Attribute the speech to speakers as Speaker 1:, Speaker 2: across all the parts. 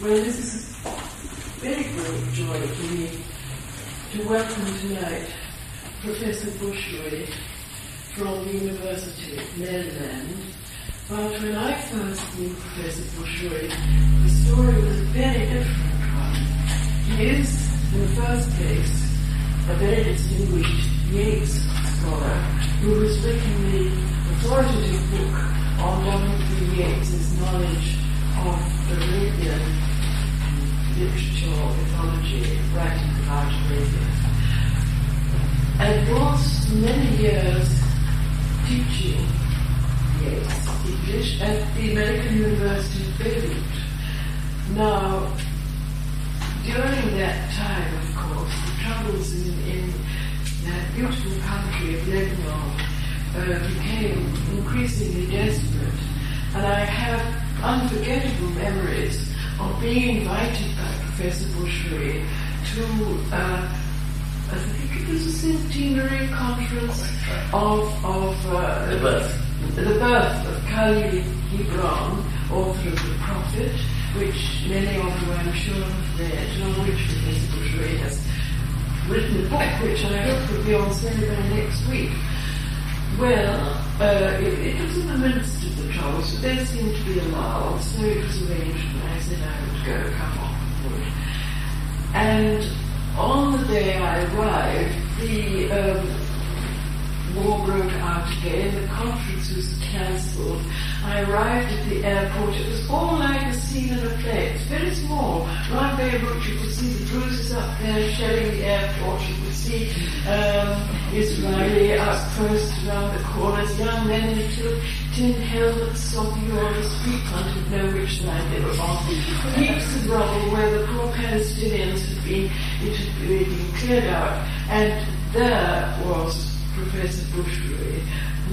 Speaker 1: Well, this is a very great joy for me to welcome tonight Professor Bushrui from the University of Maryland. But when I first knew Professor Bushrui, the story was a very different one. He is, in the first place, a very distinguished Yeats scholar who has written the authoritative book on W. Yeats's knowledge of Arabian literature mythology, writing about Arabia. And was many years teaching yes, English at the American University of Beirut. Now, during that time, of course, the troubles in, in that beautiful country of Lebanon uh, became increasingly desperate, and I have unforgettable memories of being invited by Professor Bushrui to, uh, I think it was a centenary conference of, of uh,
Speaker 2: the birth.
Speaker 1: The birth of Khalil Gibran, author of The Prophet, which many of you I'm sure have read, and on which Professor Bushray has written a book which I hope will be on sale by next week. Well, uh, it, it was in the midst of the troubles, but there seemed to be a lull, so it was arranged and I said I would go, come on board. And on the day I arrived, the um, war broke out again, the conference was cancelled. I arrived at the airport, it was all like a scene in a play. It's very small. Right Beirut, you could see the Druzes up there shelling the airport, you could see um, Israeli outposts around the corners, young men in little tin helmets sobbing on the street front didn't know which side they were on. Heaps of rubble where the poor Palestinians had been, it had been cleared out. And there was Professor Bushrui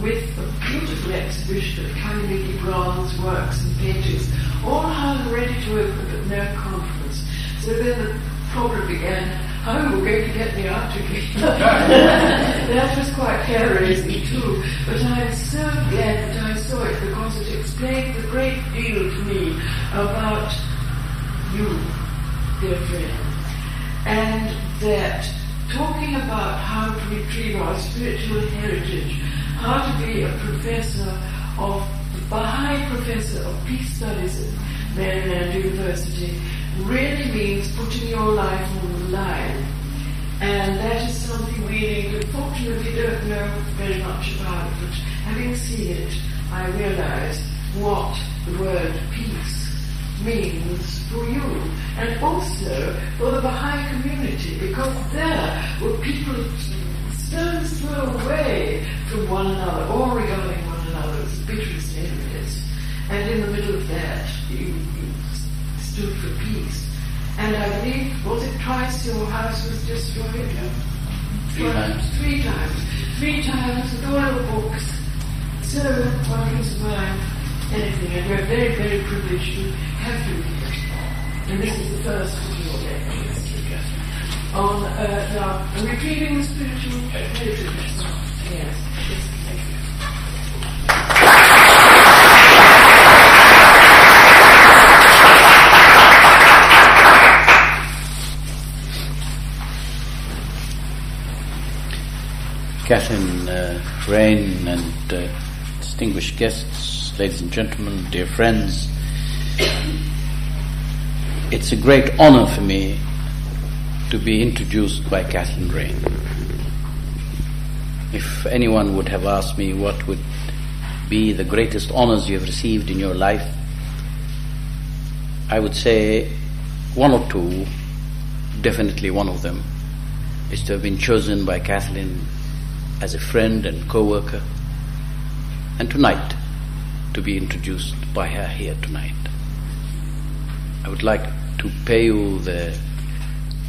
Speaker 1: with a beautiful exhibition of Khalil Gibran's works and paintings, all hung ready to open but no conference. So then the problem began, oh, how are we going to get me out again? that was quite hair-raising too, but I'm so glad that I saw it because it explained a great deal to me about you, dear friend, and that talking about how to retrieve our spiritual heritage, how to be a professor of, Baha'i professor of peace studies at Maryland University, really means putting your life on the line. And that is something we. Unfortunately, don't know very much about but having seen it, I realize what the word peace means for you and also for the Baha'i community because there were people stones throw away from one another or regarding one another as bitterest enemies and in the middle of that you, you stood for peace and I believe was it twice your house was destroyed?
Speaker 2: Three times.
Speaker 1: Three times. Three times with all the books. So one can survive anything, and we're very, very privileged to have you here. And this is the first of on uh, now retrieving the spiritual heritage. Yes.
Speaker 2: Catherine uh, Raine and uh, distinguished guests, ladies and gentlemen, dear friends, it's a great honor for me to be introduced by Catherine Raine. If anyone would have asked me what would be the greatest honors you have received in your life, I would say one or two, definitely one of them, is to have been chosen by Kathleen as a friend and co-worker, and tonight to be introduced by her here tonight. I would like to pay you the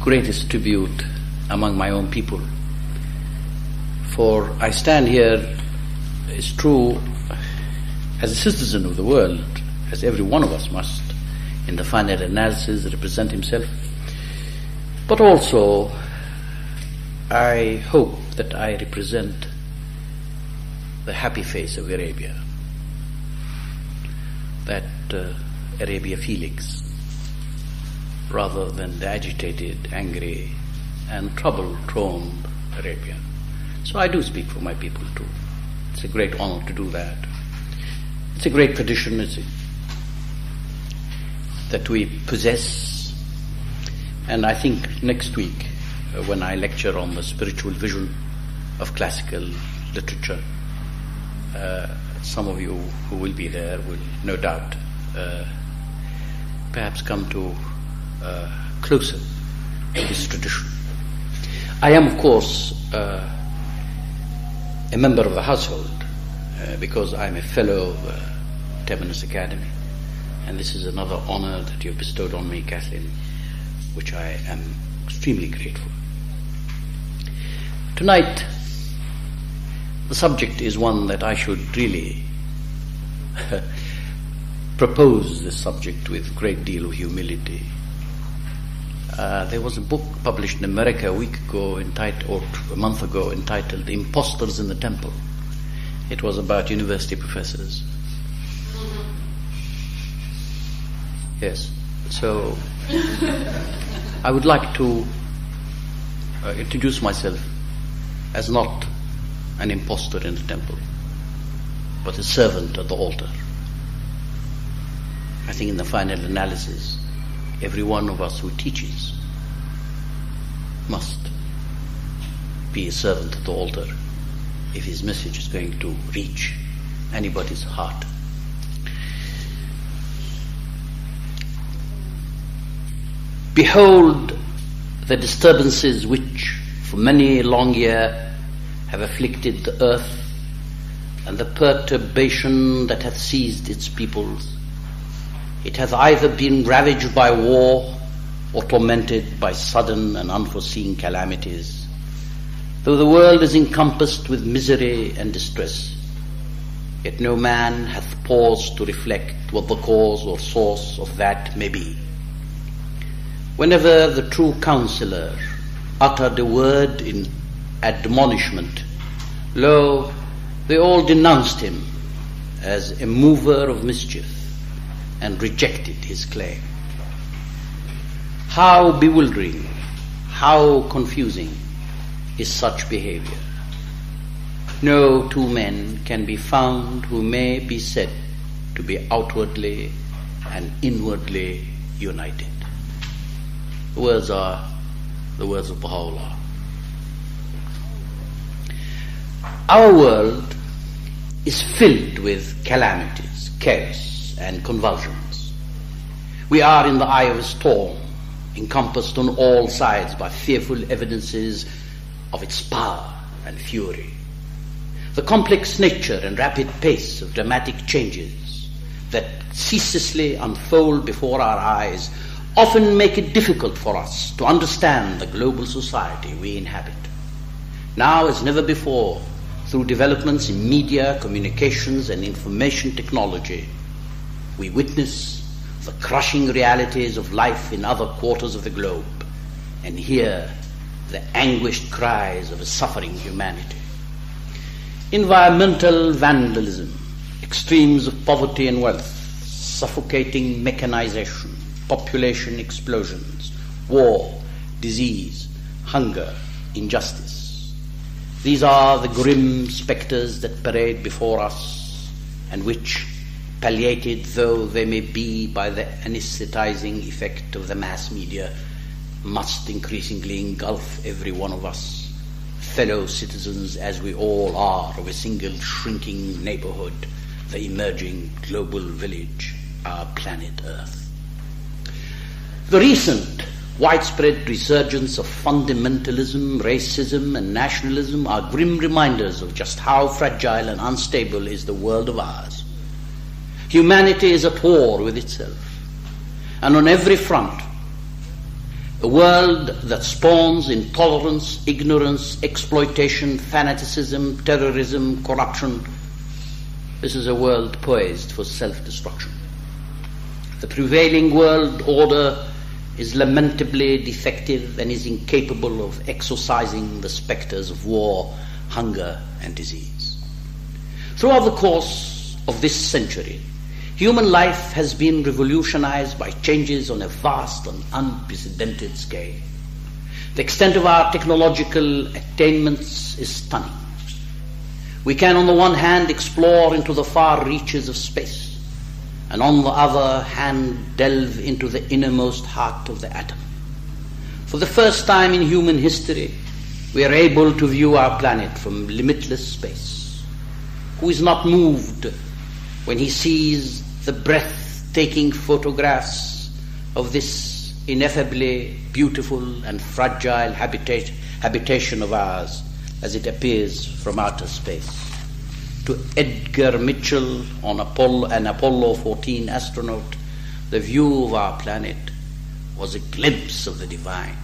Speaker 2: greatest tribute among my own people. For I stand here, it's true, as a citizen of the world, as every one of us must, in the final analysis, represent himself. But also, I hope that I represent the happy face of Arabia, that uh, Arabia Felix. Rather than the agitated, angry, and trouble-prone Arabian. So I do speak for my people too. It's a great honor to do that. It's a great tradition a, that we possess. And I think next week, uh, when I lecture on the spiritual vision of classical literature, uh, some of you who will be there will no doubt uh, perhaps come to closer to this tradition. I am, of course, uh, a member of the household uh, because I'm a fellow of uh, Temenos Academy, and this is another honor that you've bestowed on me, Kathleen, which I am extremely grateful. Tonight, the subject is one that I should really propose this subject with great deal of humility. Uh, there was a book published in America a week ago, entitled, or a month ago, entitled "Impostors in the Temple." It was about university professors. Yes. So, I would like to uh, introduce myself as not an impostor in the temple, but a servant at the altar. I think in the final analysis, every one of us who teaches must be a servant at the altar if his message is going to reach anybody's heart. Behold the disturbances which for many a long year have afflicted the earth and the perturbation that hath seized its peoples. It hath either been ravaged by war or tormented by sudden and unforeseen calamities. Though the world is encompassed with misery and distress, yet no man hath paused to reflect what the cause or source of that may be. Whenever the true counselor uttered a word in admonishment, lo, they all denounced him as a mover of mischief and rejected his claim. How bewildering, how confusing is such behavior. No two men can be found who may be said to be outwardly and inwardly united. The words are the words of Baha'u'llah. Our world is filled with calamities, chaos, and convulsions. We are in the eye of a storm, encompassed on all sides by fearful evidences of its power and fury. The complex nature and rapid pace of dramatic changes that ceaselessly unfold before our eyes often make it difficult for us to understand the global society we inhabit. Now, as never before, through developments in media, communications, and information technology, we witness the crushing realities of life in other quarters of the globe and hear the anguished cries of a suffering humanity. Environmental vandalism, extremes of poverty and wealth, suffocating mechanization, population explosions, war, disease, hunger, injustice these are the grim spectres that parade before us, and which, palliated though they may be by the anesthetizing effect of the mass media, must increasingly engulf every one of us, fellow citizens as we all are of a single shrinking neighborhood, the emerging global village, our planet Earth. The recent widespread resurgence of fundamentalism, racism, and nationalism are grim reminders of just how fragile and unstable is the world of ours. Humanity is at war with itself, and on every front, a world that spawns intolerance, ignorance, exploitation, fanaticism, terrorism, corruption. This is a world poised for self destruction. The prevailing world order is lamentably defective and is incapable of exorcising the spectres of war, hunger, and disease. Throughout the course of this century, human life has been revolutionized by changes on a vast and unprecedented scale. The extent of our technological attainments is stunning. We can, on the one hand, explore into the far reaches of space, and on the other hand, delve into the innermost heart of the atom. For the first time in human history, we are able to view our planet from limitless space. Who is not moved when he sees the breathtaking photographs of this ineffably beautiful and fragile habitat, habitation of ours as it appears from outer space. To Edgar Mitchell, on Apollo, an Apollo 14 astronaut, the view of our planet was a glimpse of the divine.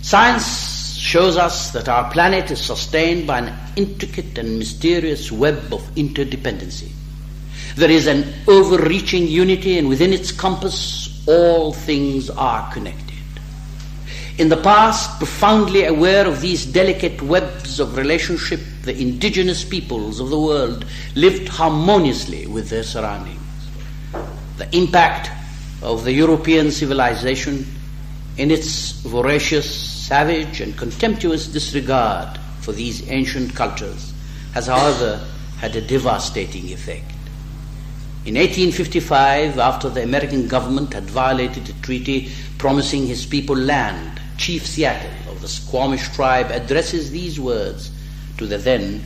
Speaker 2: Science shows us that our planet is sustained by an intricate and mysterious web of interdependency. There is an overreaching unity, and within its compass, all things are connected. In the past, profoundly aware of these delicate webs of relationship, the indigenous peoples of the world lived harmoniously with their surroundings. The impact of the European civilization in its voracious, savage, and contemptuous disregard for these ancient cultures has, however, had a devastating effect. In 1855, after the American government had violated a treaty promising his people land, Chief Seattle of the Suquamish tribe addresses these words to the then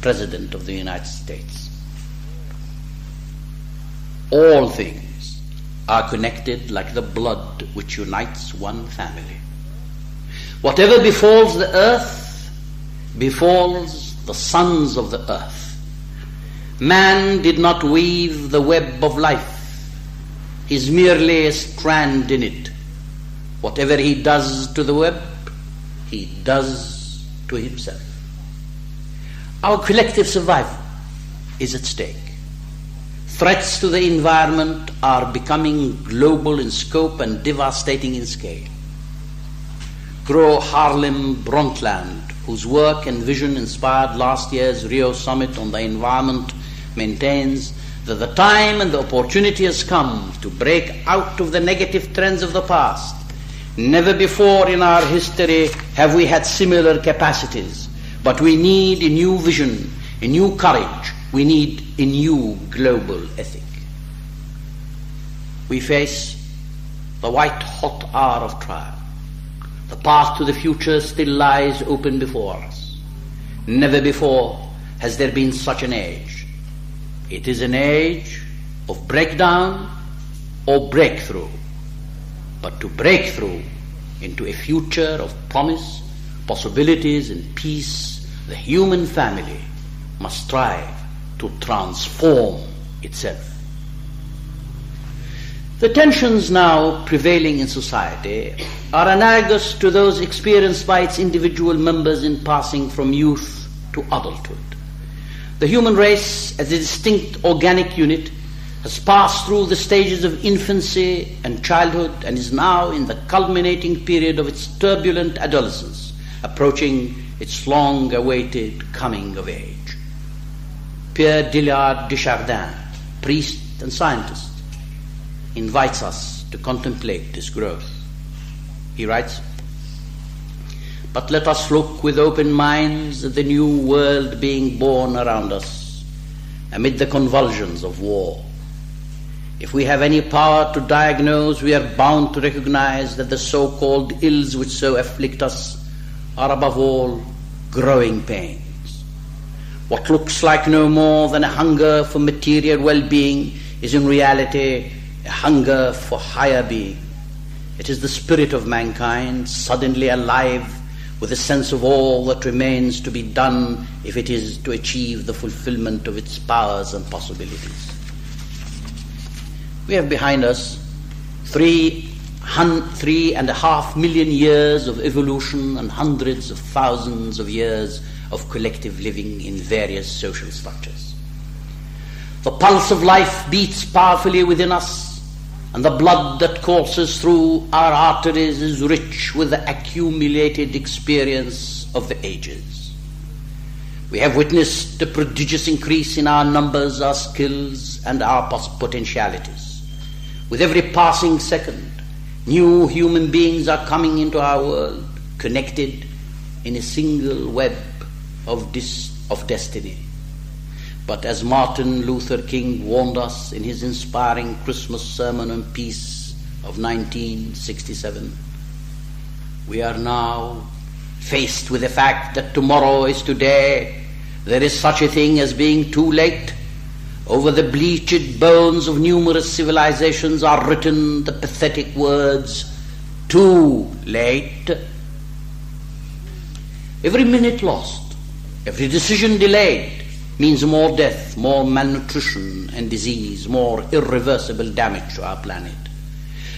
Speaker 2: President of the United States. All things are connected like the blood which unites one family. Whatever befalls the earth befalls the sons of the earth. Man did not weave the web of life. He is merely a strand in it. Whatever he does to the web, he does to himself. Our collective survival is at stake. Threats to the environment are becoming global in scope and devastating in scale. Gro Harlem Brundtland, whose work and vision inspired last year's Rio summit on the environment maintains that the time and the opportunity has come to break out of the negative trends of the past. Never before in our history have we had similar capacities, but we need a new vision, a new courage, we need a new global ethic. We face the white hot hour of trial. The path to the future still lies open before us. Never before has there been such an age. It is an age of breakdown or breakthrough. But to break through into a future of promise, possibilities, and peace, the human family must strive to transform itself. The tensions now prevailing in society are analogous to those experienced by its individual members in passing from youth to adulthood. The human race, as a distinct organic unit, has passed through the stages of infancy and childhood and is now in the culminating period of its turbulent adolescence, approaching its long awaited coming of age. Pierre Teilhard de Chardin, priest and scientist, invites us to contemplate this growth. He writes, but let us look with open minds at the new world being born around us, amid the convulsions of war. If we have any power to diagnose, we are bound to recognize that the so called ills which so afflict us are above all growing pains. What looks like no more than a hunger for material well being is in reality a hunger for higher being. It is the spirit of mankind suddenly alive with a sense of all that remains to be done if it is to achieve the fulfillment of its powers and possibilities. We have behind us three, hun- three and a half million years of evolution and hundreds of thousands of years of collective living in various social structures. The pulse of life beats powerfully within us and the blood that courses through our arteries is rich with the accumulated experience of the ages. We have witnessed a prodigious increase in our numbers, our skills, and our potentialities. With every passing second, new human beings are coming into our world, connected in a single web of, dis- of destiny. But as Martin Luther King warned us in his inspiring Christmas sermon on peace of 1967, we are now faced with the fact that tomorrow is today, there is such a thing as being too late. Over the bleached bones of numerous civilizations are written the pathetic words, too late. Every minute lost, every decision delayed, means more death, more malnutrition and disease, more irreversible damage to our planet.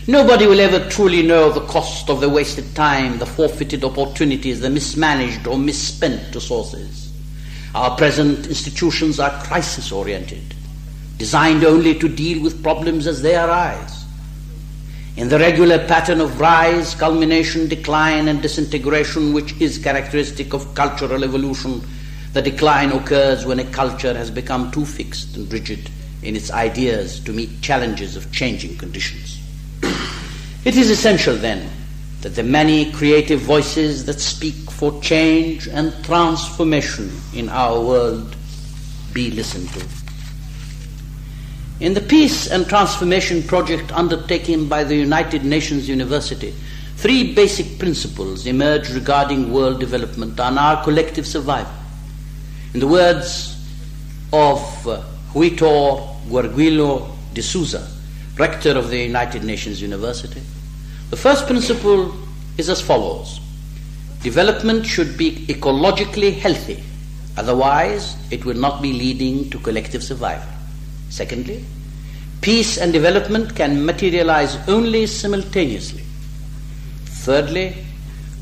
Speaker 2: Nobody will ever truly know the cost of the wasted time, the forfeited opportunities, the mismanaged or misspent resources. Our present institutions are crisis oriented, designed only to deal with problems as they arise. In the regular pattern of rise, culmination, decline, and disintegration, which is characteristic of cultural evolution, the decline occurs when a culture has become too fixed and rigid in its ideas to meet challenges of changing conditions. It is essential then that the many creative voices that speak for change and transformation in our world be listened to. In the Peace and Transformation Project undertaken by the United Nations University, three basic principles emerge regarding world development and our collective survival. In the words of uh, Heitor Gurgulino de Souza, rector of the United Nations University. The first principle is as follows Development should be ecologically healthy, otherwise, it will not be leading to collective survival. Secondly, peace and development can materialize only simultaneously. Thirdly,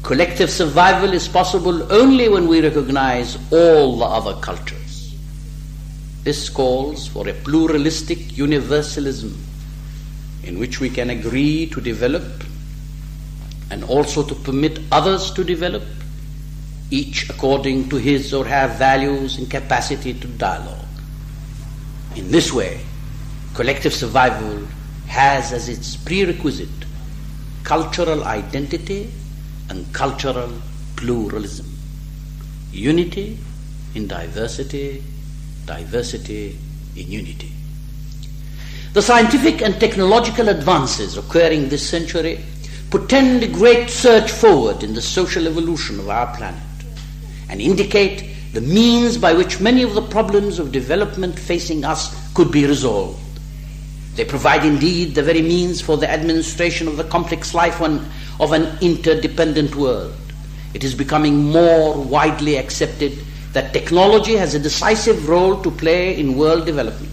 Speaker 2: collective survival is possible only when we recognize all the other cultures. This calls for a pluralistic universalism in which we can agree to develop and also to permit others to develop, each according to his or her values and capacity to dialogue. In this way, collective survival has as its prerequisite cultural identity and cultural pluralism. Unity in diversity, diversity in unity. The scientific and technological advances occurring this century portend a great surge forward in the social evolution of our planet and indicate the means by which many of the problems of development facing us could be resolved. They provide indeed the very means for the administration of the complex life of an interdependent world. It is becoming more widely accepted that technology has a decisive role to play in world development.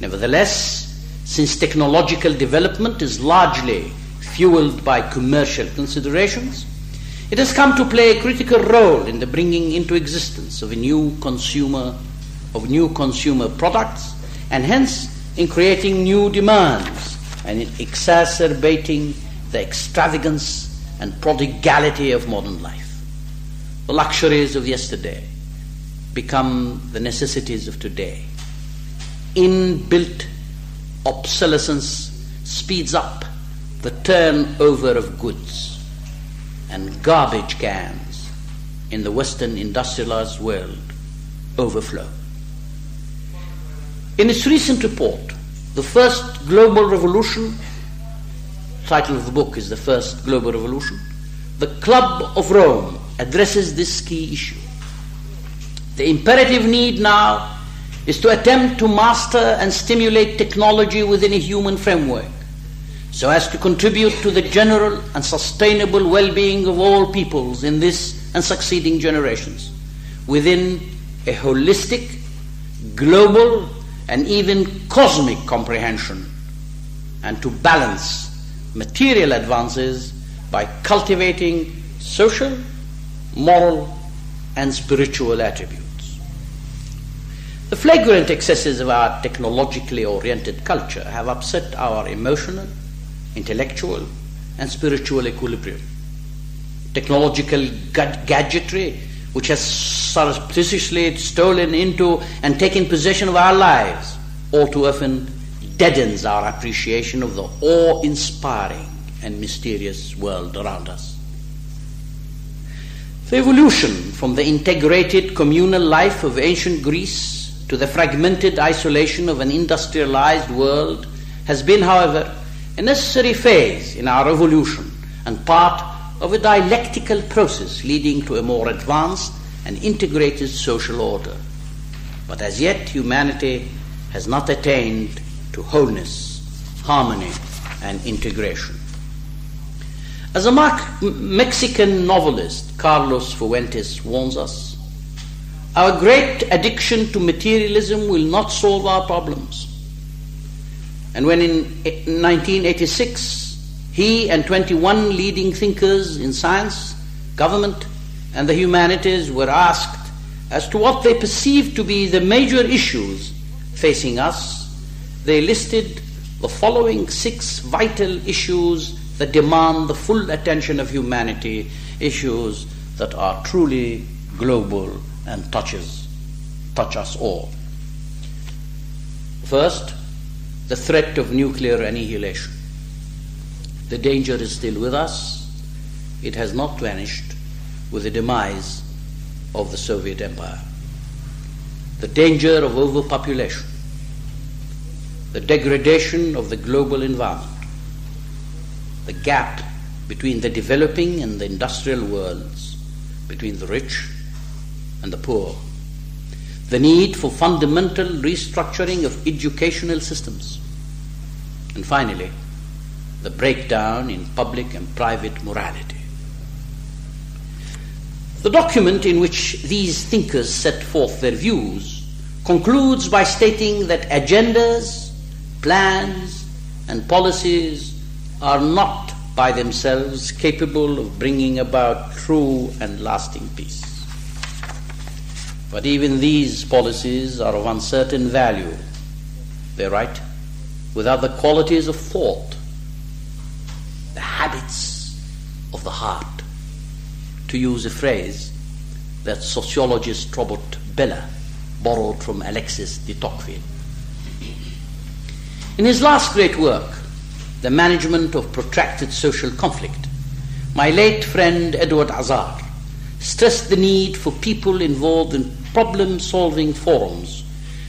Speaker 2: Nevertheless, since technological development is largely fueled by commercial considerations, it has come to play a critical role in the bringing into existence of new consumer of new consumer products and hence in creating new demands and in exacerbating the extravagance and prodigality of modern life. The luxuries of yesterday become the necessities of today inbuilt obsolescence speeds up the turnover of goods and garbage cans in the Western industrialized world overflow. In its recent report, The First Global Revolution, title of the book is The First Global Revolution, the Club of Rome addresses this key issue. The imperative need now is to attempt to master and stimulate technology within a human framework so as to contribute to the general and sustainable well being of all peoples in this and succeeding generations within a holistic, global, and even cosmic comprehension, and to balance material advances by cultivating social, moral, and spiritual attributes. The flagrant excesses of our technologically oriented culture have upset our emotional, intellectual, and spiritual equilibrium. Technological gadgetry which has surreptitiously stolen into and taken possession of our lives, all too often deadens our appreciation of the awe inspiring and mysterious world around us. The evolution from the integrated communal life of ancient Greece to the fragmented isolation of an industrialized world has been, however, a necessary phase in our evolution and part of a dialectical process leading to a more advanced and integrated social order. But as yet, humanity has not attained to wholeness, harmony, and integration. As a Mexican novelist, Carlos Fuentes, warns us, our great addiction to materialism will not solve our problems. And when in 1986 he and 21 leading thinkers in science, government, and the humanities were asked as to what they perceived to be the major issues facing us, they listed the following six vital issues that demand the full attention of humanity, issues that are truly global and touches touch us all. First, the threat of nuclear annihilation. The danger is still with us. It has not vanished with the demise of the Soviet Empire. The danger of overpopulation, the degradation of the global environment, the gap between the developing and the industrial worlds, between the rich and the poor, the need for fundamental restructuring of educational systems, and finally, the breakdown in public and private morality. The document in which these thinkers set forth their views concludes by stating that agendas, plans, and policies are not by themselves capable of bringing about true and lasting peace. But even these policies are of uncertain value. They write, without the qualities of thought, the habits of the heart, to use a phrase that sociologist Robert Bellah borrowed from Alexis de Tocqueville. In his last great work, The Management of Protracted Social Conflict, my late friend Edward Azar stressed the need for people involved in problem solving forums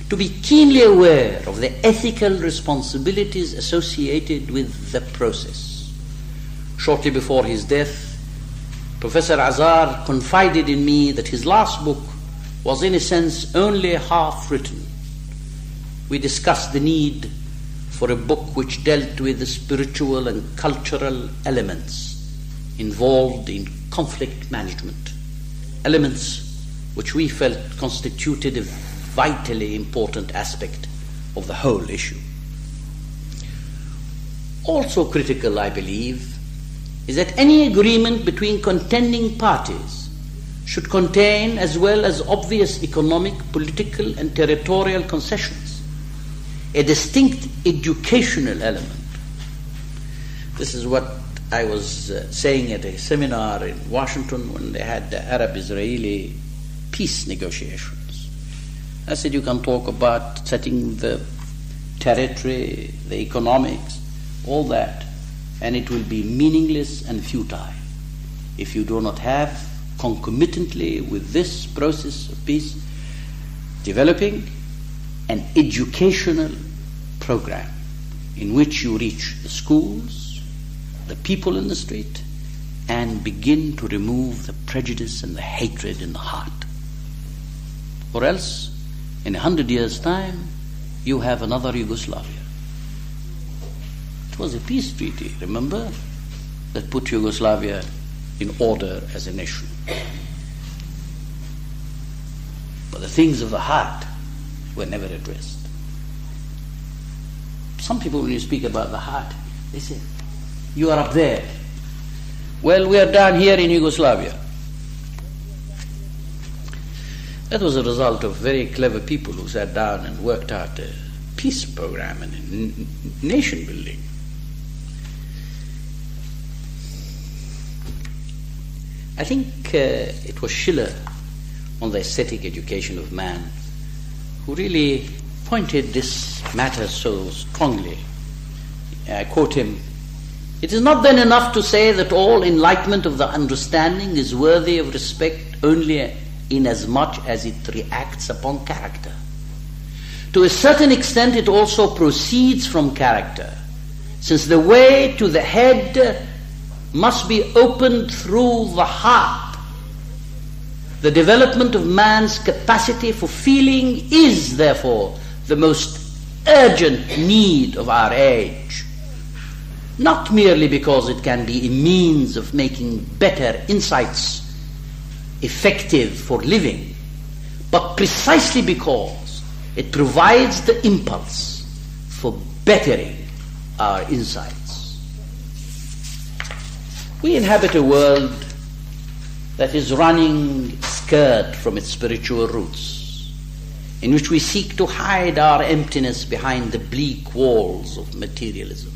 Speaker 2: to be keenly aware of the ethical responsibilities associated with the process. Shortly before his death, Professor Azar confided in me that his last book was, in a sense, only half written. We discussed the need for a book which dealt with the spiritual and cultural elements involved in conflict management, elements which we felt constituted a vitally important aspect of the whole issue. Also critical, I believe, is that any agreement between contending parties should contain, as well as obvious economic, political, and territorial concessions, a distinct educational element. This is what I was uh, saying at a seminar in Washington when they had the Arab Israeli peace negotiations. I said, you can talk about setting the territory, the economics, all that, and it will be meaningless and futile if you do not have concomitantly with this process of peace developing an educational program in which you reach the schools, the people in the street, and begin to remove the prejudice and the hatred in the heart. Or else, in a hundred years' time, you have another Yugoslavia. Was a peace treaty, remember, that put Yugoslavia in order as a nation. But the things of the heart were never addressed. Some people, when you speak about the heart, they say, You are up there. Well, we are down here in Yugoslavia. That was a result of very clever people who sat down and worked out a peace program and nation building. I think uh, it was Schiller on the aesthetic education of man, who really pointed this matter so strongly. I quote him It is not then enough to say that all enlightenment of the understanding is worthy of respect only inasmuch as it reacts upon character. To a certain extent, it also proceeds from character, since the way to the head must be opened through the heart. The development of man's capacity for feeling is, therefore, the most urgent need of our age. Not merely because it can be a means of making better insights effective for living, but precisely because it provides the impulse for bettering our insights. We inhabit a world that is running scared from its spiritual roots, in which we seek to hide our emptiness behind the bleak walls of materialism.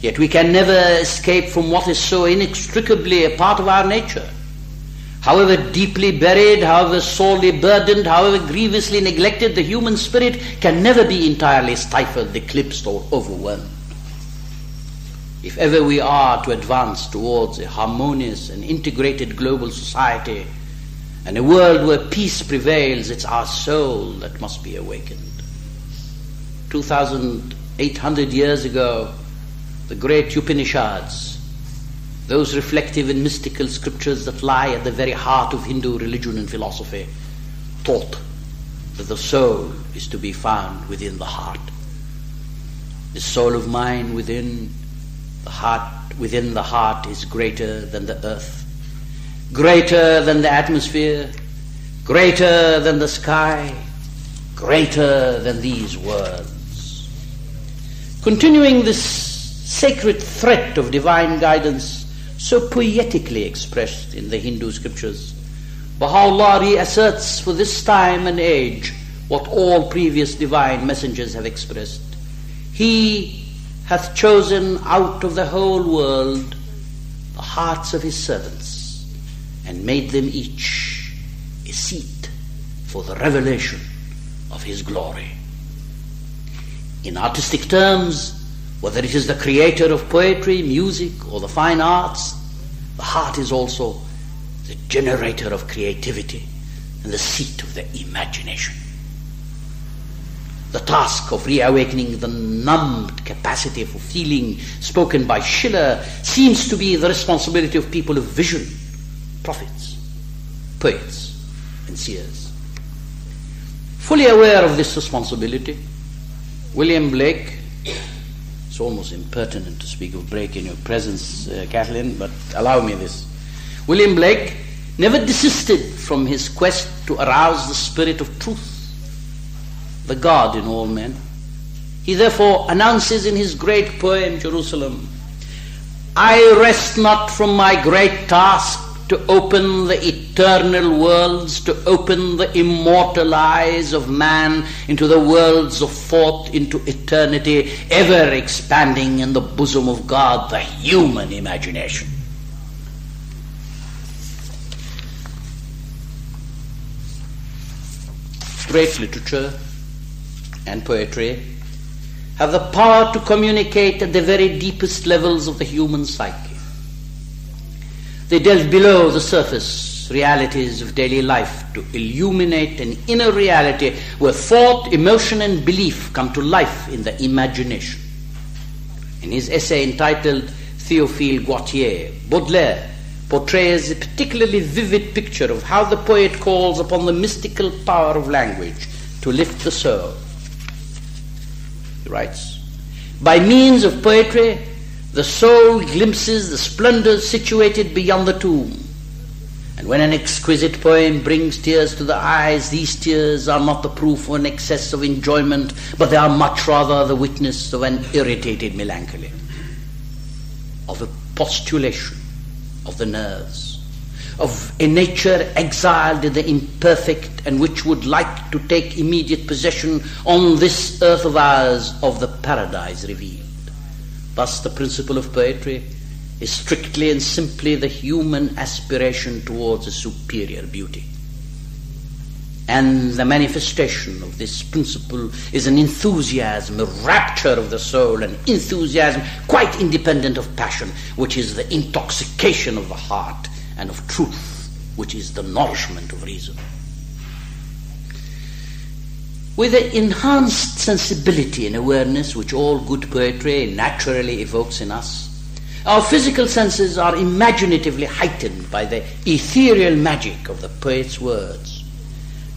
Speaker 2: Yet we can never escape from what is so inextricably a part of our nature However deeply buried, however sorely burdened, however grievously neglected, the human spirit can never be entirely stifled, eclipsed, or overwhelmed. If ever we are to advance towards a harmonious and integrated global society and a world where peace prevails, it's our soul that must be awakened. 2,800 years ago, the great Upanishads those reflective and mystical scriptures that lie at the very heart of Hindu religion and philosophy, taught that the soul is to be found within the heart. The soul of mine within the heart, within the heart is greater than the earth, greater than the atmosphere, greater than the sky, greater than these words. Continuing this sacred threat of divine guidance, so poetically expressed in the Hindu scriptures. Baha'u'llah reasserts for this time and age what all previous divine messengers have expressed. He hath chosen out of the whole world the hearts of his servants and made them each a seat for the revelation of his glory. In artistic terms, whether it is the creator of poetry, music, or the fine arts, the heart is also the generator of creativity and the seat of the imagination. The task of reawakening the numbed capacity for feeling spoken by Schiller seems to be the responsibility of people of vision, prophets, poets, and seers. Fully aware of this responsibility, William Blake it's almost impertinent to speak of Blake in your presence, uh, Kathleen, but allow me this. William Blake never desisted from his quest to arouse the spirit of truth, the God in all men. He therefore announces in his great poem, Jerusalem, I rest not from my great task to open the eternal worlds, to open the immortal eyes of man into the worlds of thought, into eternity, ever expanding in the bosom of God, the human imagination. Great literature and poetry have the power to communicate at the very deepest levels of the human psyche. They delve below the surface realities of daily life to illuminate an inner reality where thought, emotion, and belief come to life in the imagination. In his essay entitled Théophile Gautier, Baudelaire portrays a particularly vivid picture of how the poet calls upon the mystical power of language to lift the soul. He writes, By means of poetry, the soul glimpses the splendors situated beyond the tomb. And when an exquisite poem brings tears to the eyes, these tears are not the proof of an excess of enjoyment, but they are much rather the witness of an irritated melancholy, of a postulation of the nerves, of a nature exiled in the imperfect and which would like to take immediate possession on this earth of ours of the paradise revealed. Thus, the principle of poetry is strictly and simply the human aspiration towards a superior beauty. And the manifestation of this principle is an enthusiasm, a rapture of the soul, an enthusiasm quite independent of passion, which is the intoxication of the heart and of truth, which is the nourishment of reason. With the enhanced sensibility and awareness which all good poetry naturally evokes in us, our physical senses are imaginatively heightened by the ethereal magic of the poet's words.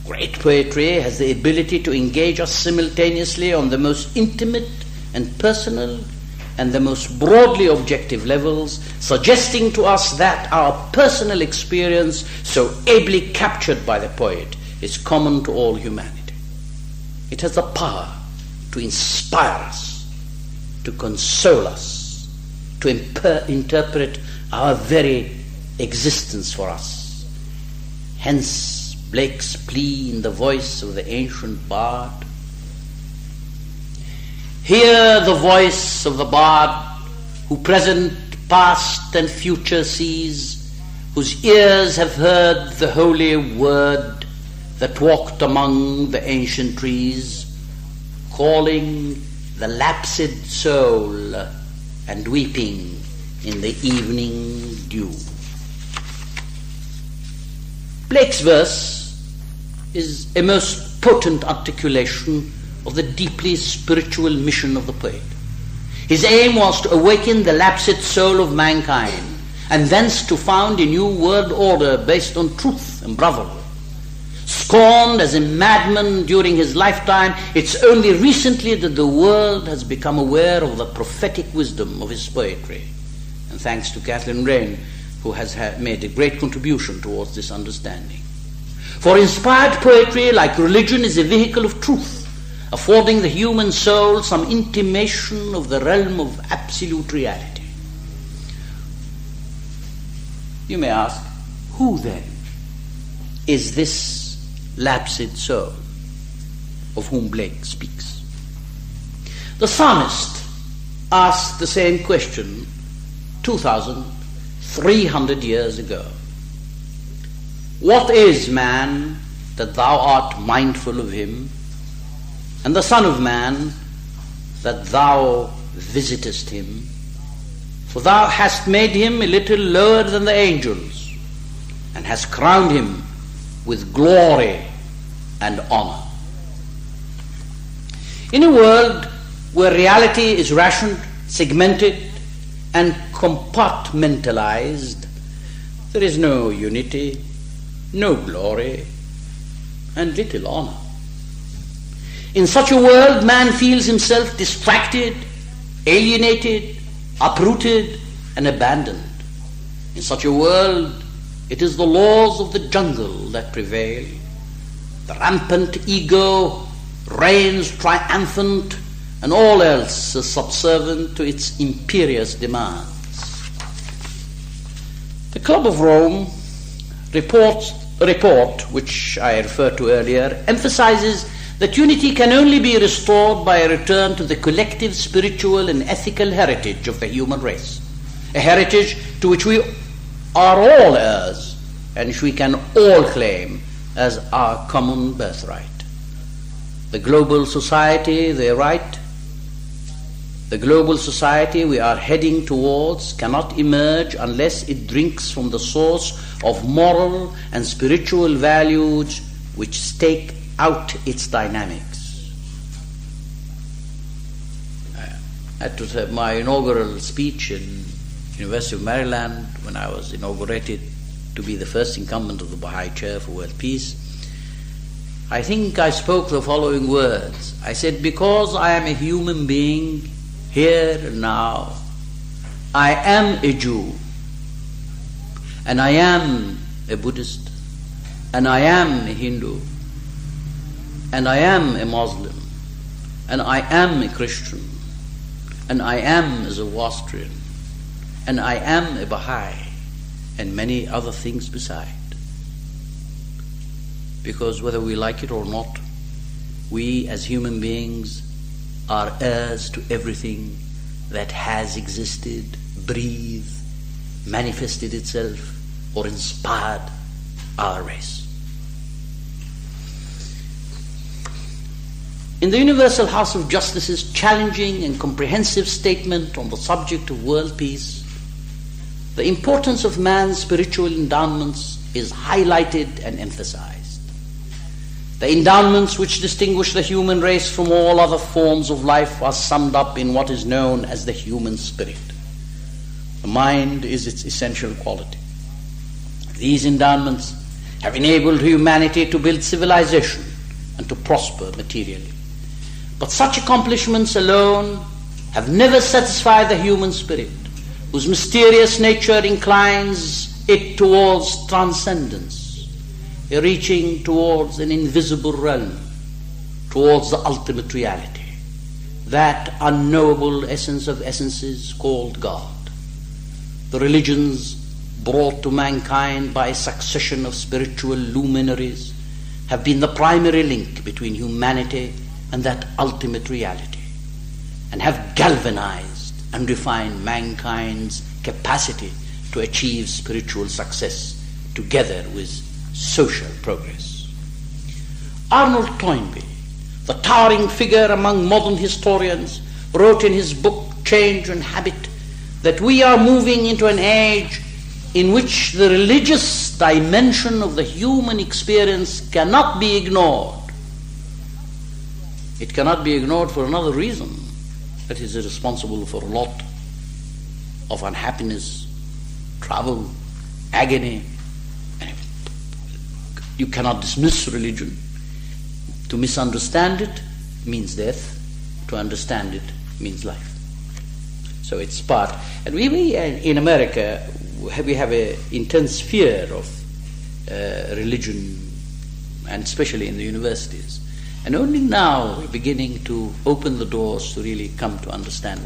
Speaker 2: Great poetry has the ability to engage us simultaneously on the most intimate and personal and the most broadly objective levels, suggesting to us that our personal experience, so ably captured by the poet, is common to all humanity. It has the power to inspire us, to console us, to imper- interpret our very existence for us. Hence, Blake's plea in the voice of the ancient bard. Hear the voice of the bard who present, past, and future sees, whose ears have heard the holy word that walked among the ancient trees, calling the lapsed soul and weeping in the evening dew. Blake's verse is a most potent articulation of the deeply spiritual mission of the poet. His aim was to awaken the lapsed soul of mankind and thence to found a new world order based on truth and brotherhood. Scorned as a madman during his lifetime, it's only recently that the world has become aware of the prophetic wisdom of his poetry. And thanks to Kathleen Raine, who has made a great contribution towards this understanding. For inspired poetry, like religion, is a vehicle of truth, affording the human soul some intimation of the realm of absolute reality. You may ask, who then is this lapsed soul of whom Blake speaks. The psalmist asked the same question 2,300 years ago. What is man that thou art mindful of him, and the Son of Man that thou visitest him? For thou hast made him a little lower than the angels, and hast crowned him with glory and honor. In a world where reality is rationed, segmented, and compartmentalized, there is no unity, no glory, and little honor. In such a world, man feels himself distracted, alienated, uprooted, and abandoned. In such a world, it is the laws of the jungle that prevail. The rampant ego reigns triumphant, and all else is subservient to its imperious demands. The Club of Rome reports, report, which I referred to earlier, emphasizes that unity can only be restored by a return to the collective spiritual and ethical heritage of the human race, a heritage to which we are all heirs and which we can all claim as our common birthright. The global society, they write, the global society we are heading towards cannot emerge unless it drinks from the source of moral and spiritual values which stake out its dynamics. I had to say my inaugural speech in University of Maryland when I was inaugurated to be the first incumbent of the Baha'i chair for world peace. I think I spoke the following words. I said, Because I am a human being here and now, I am a Jew, and I am a Buddhist, and I am a Hindu, and I am a Muslim, and I am a Christian, and I am a Zoroastrian and I am a Baha'i, and many other things beside. Because whether we like it or not, we as human beings are heirs to everything that has existed, breathed, manifested itself, or inspired our race. In the Universal House of Justice's challenging and comprehensive statement on the subject of world peace, the importance of man's spiritual endowments is highlighted and emphasized. The endowments which distinguish the human race from all other forms of life are summed up in what is known as the human spirit. The mind is its essential quality. These endowments have enabled humanity to build civilization and to prosper materially. But such accomplishments alone have never satisfied the human spirit, whose mysterious nature inclines it towards transcendence, reaching towards an invisible realm, towards the ultimate reality, that unknowable essence of essences called God. The religions brought to mankind by a succession of spiritual luminaries have been the primary link between humanity and that ultimate reality, and have galvanized and refined mankind's capacity to achieve spiritual success together with social progress. Arnold Toynbee, the towering figure among modern historians, wrote in his book Change and Habit that we are moving into an age in which the religious dimension of the human experience cannot be ignored. It cannot be ignored for another reason that is responsible for a lot of unhappiness, trouble, agony. You cannot dismiss religion. To misunderstand it means death, to understand it means life. So it's part. And we, we in America, we have an intense fear of uh, religion, and especially in the universities. And only now we're beginning to open the doors to really come to understand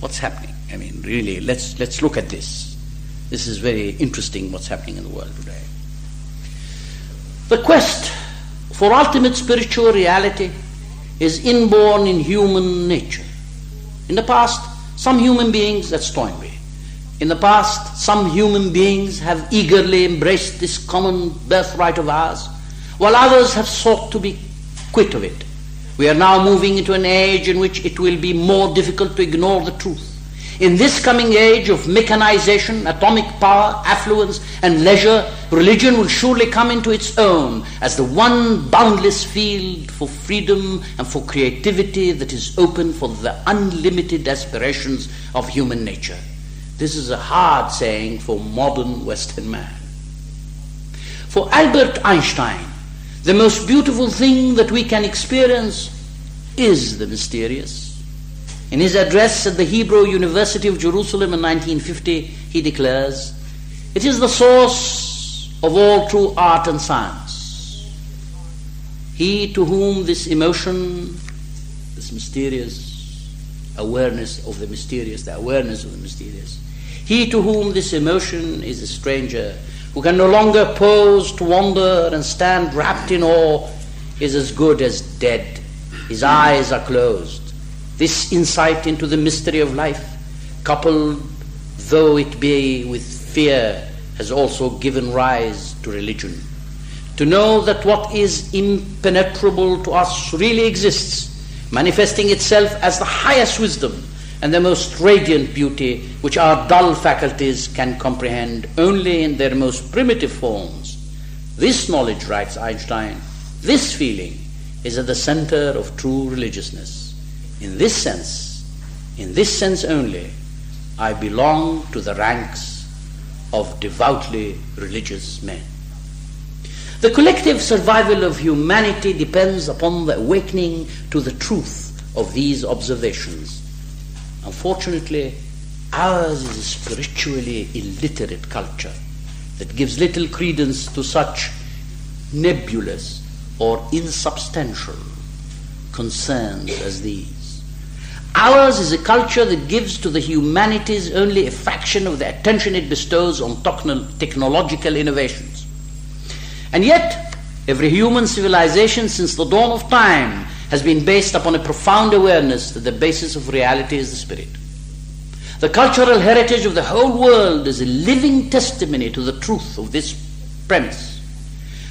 Speaker 2: what's happening. I mean, really, let's, let's look at this. This is very interesting what's happening in the world today. The quest for ultimate spiritual reality is inborn in human nature. In the past, some human beings, that's Toynbee, in the past, some human beings have eagerly embraced this common birthright of ours, while others have sought to be quit of it. We are now moving into an age in which it will be more difficult to ignore the truth. In this coming age of mechanization, atomic power, affluence, and leisure, religion will surely come into its own as the one boundless field for freedom and for creativity that is open for the unlimited aspirations of human nature. This is a hard saying for modern Western man. For Albert Einstein, the most beautiful thing that we can experience is the mysterious. In his address at the Hebrew University of Jerusalem in 1950, he declares, It is the source of all true art and science. He to whom this emotion, this mysterious awareness of the mysterious, the awareness of the mysterious, he to whom this emotion is a stranger, who can no longer pose to wonder and stand wrapped in awe, is as good as dead. His eyes are closed. This insight into the mystery of life, coupled though it be with fear, has also given rise to religion. To know that what is impenetrable to us really exists, manifesting itself as the highest wisdom and the most radiant beauty which our dull faculties can comprehend only in their most primitive forms. This knowledge, writes Einstein, this feeling is at the center of true religiousness. In this sense, in this sense only, I belong to the ranks of devoutly religious men. The collective survival of humanity depends upon the awakening to the truth of these observations Unfortunately, ours is a spiritually illiterate culture that gives little credence to such nebulous or insubstantial concerns as these. Ours is a culture that gives to the humanities only a fraction of the attention it bestows on technological innovations. And yet, every human civilization since the dawn of time has been based upon a profound awareness that the basis of reality is the spirit. The cultural heritage of the whole world is a living testimony to the truth of this premise.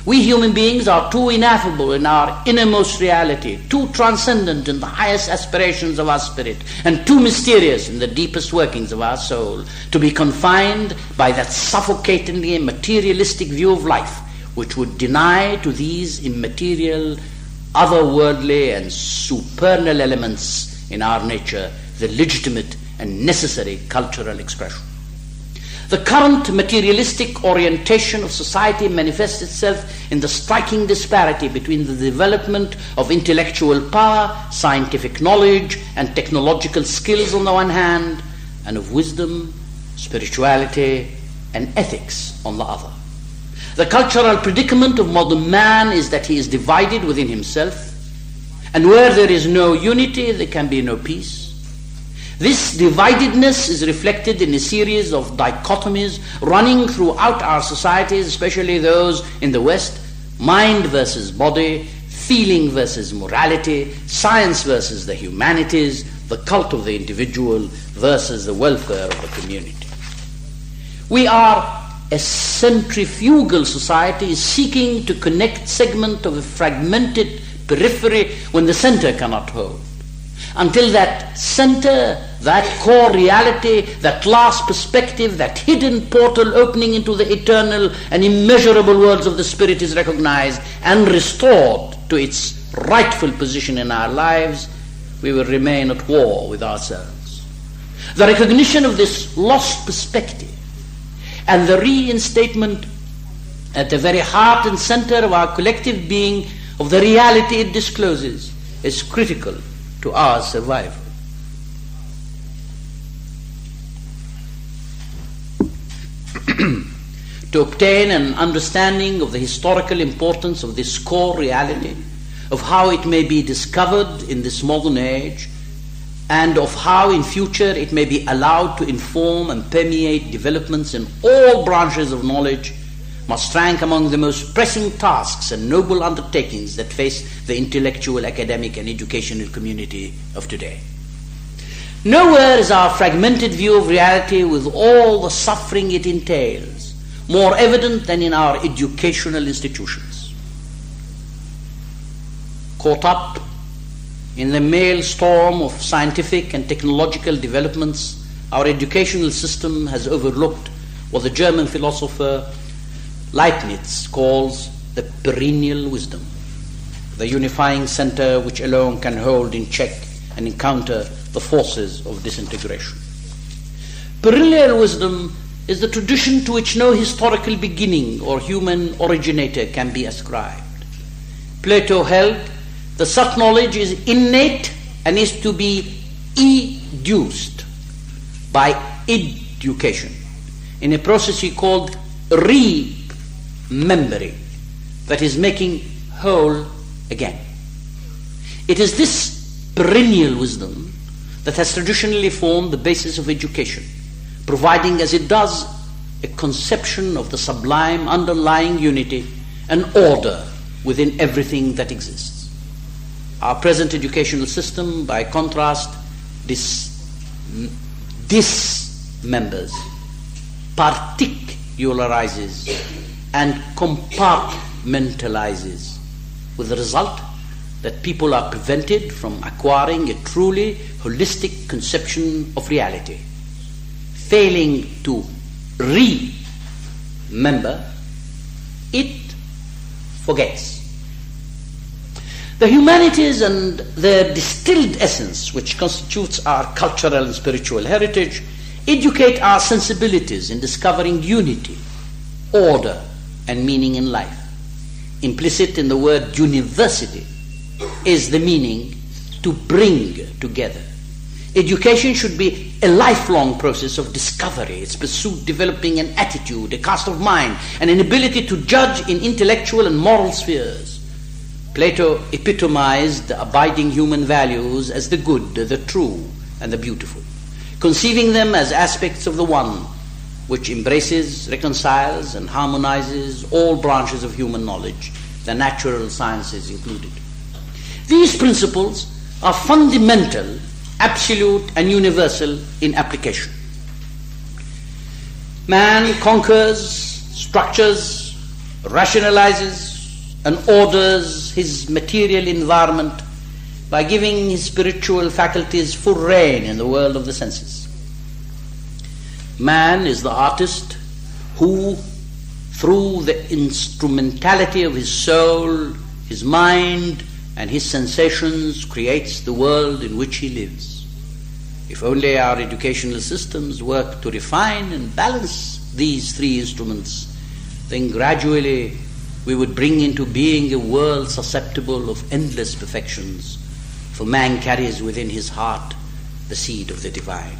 Speaker 2: We human beings are too ineffable in our innermost reality, too transcendent in the highest aspirations of our spirit, and too mysterious in the deepest workings of our soul to be confined by that suffocatingly materialistic view of life which would deny to these immaterial, otherworldly, and supernal elements in our nature the legitimate and necessary cultural expression. The current materialistic orientation of society manifests itself in the striking disparity between the development of intellectual power, scientific knowledge, and technological skills on the one hand, and of wisdom, spirituality, and ethics on the other. The cultural predicament of modern man is that he is divided within himself, and where there is no unity, there can be no peace. This dividedness is reflected in a series of dichotomies running throughout our societies, especially those in the West mind versus body, feeling versus morality, science versus the humanities, the cult of the individual versus the welfare of the community. We are a centrifugal society is seeking to connect segment of a fragmented periphery when the center cannot hold until that center, that core reality, that last perspective, that hidden portal opening into the eternal and immeasurable worlds of the Spirit is recognized and restored to its rightful position in our lives, we will remain at war with ourselves. The recognition of this lost perspective and the reinstatement at the very heart and center of our collective being of the reality it discloses is critical to our survival. to obtain an understanding of the historical importance of this core reality, of how it may be discovered in this modern age, and of how in future it may be allowed to inform and permeate developments in all branches of knowledge must rank among the most pressing tasks and noble undertakings that face the intellectual, academic, and educational community of today. Nowhere is our fragmented view of reality, with all the suffering it entails, more evident than in our educational institutions. Caught up in the maelstrom of scientific and technological developments, our educational system has overlooked what the German philosopher Leibniz calls the perennial wisdom, the unifying center which alone can hold in check and encounter the forces of disintegration. Perennial wisdom is the tradition to which no historical beginning or human originator can be ascribed. Plato held that such knowledge is innate and is to be educed by education in a process he called re memory that is making whole again. It is this perennial wisdom that has traditionally formed the basis of education, providing as it does a conception of the sublime underlying unity and order within everything that exists. Our present educational system, by contrast, dis- dismembers, particularizes, and compartmentalizes, with the result that people are prevented from acquiring a truly holistic conception of reality. Failing to remember, it forgets. The humanities and their distilled essence, which constitutes our cultural and spiritual heritage, educate our sensibilities in discovering unity, order, and meaning in life. Implicit in the word university is the meaning to bring together. Education should be a lifelong process of discovery, its pursuit developing an attitude, a cast of mind, and an ability to judge in intellectual and moral spheres. Plato epitomized the abiding human values as the good, the true, and the beautiful, conceiving them as aspects of the one which embraces, reconciles, and harmonizes all branches of human knowledge, the natural sciences included. These principles are fundamental, absolute, and universal in application. Man conquers, structures, rationalizes, and orders his material environment by giving his spiritual faculties full reign in the world of the senses. Man is the artist who, through the instrumentality of his soul, his mind, and his sensations, creates the world in which he lives. If only our educational systems work to refine and balance these three instruments, then gradually we would bring into being a world susceptible of endless perfections, for man carries within his heart the seed of the divine.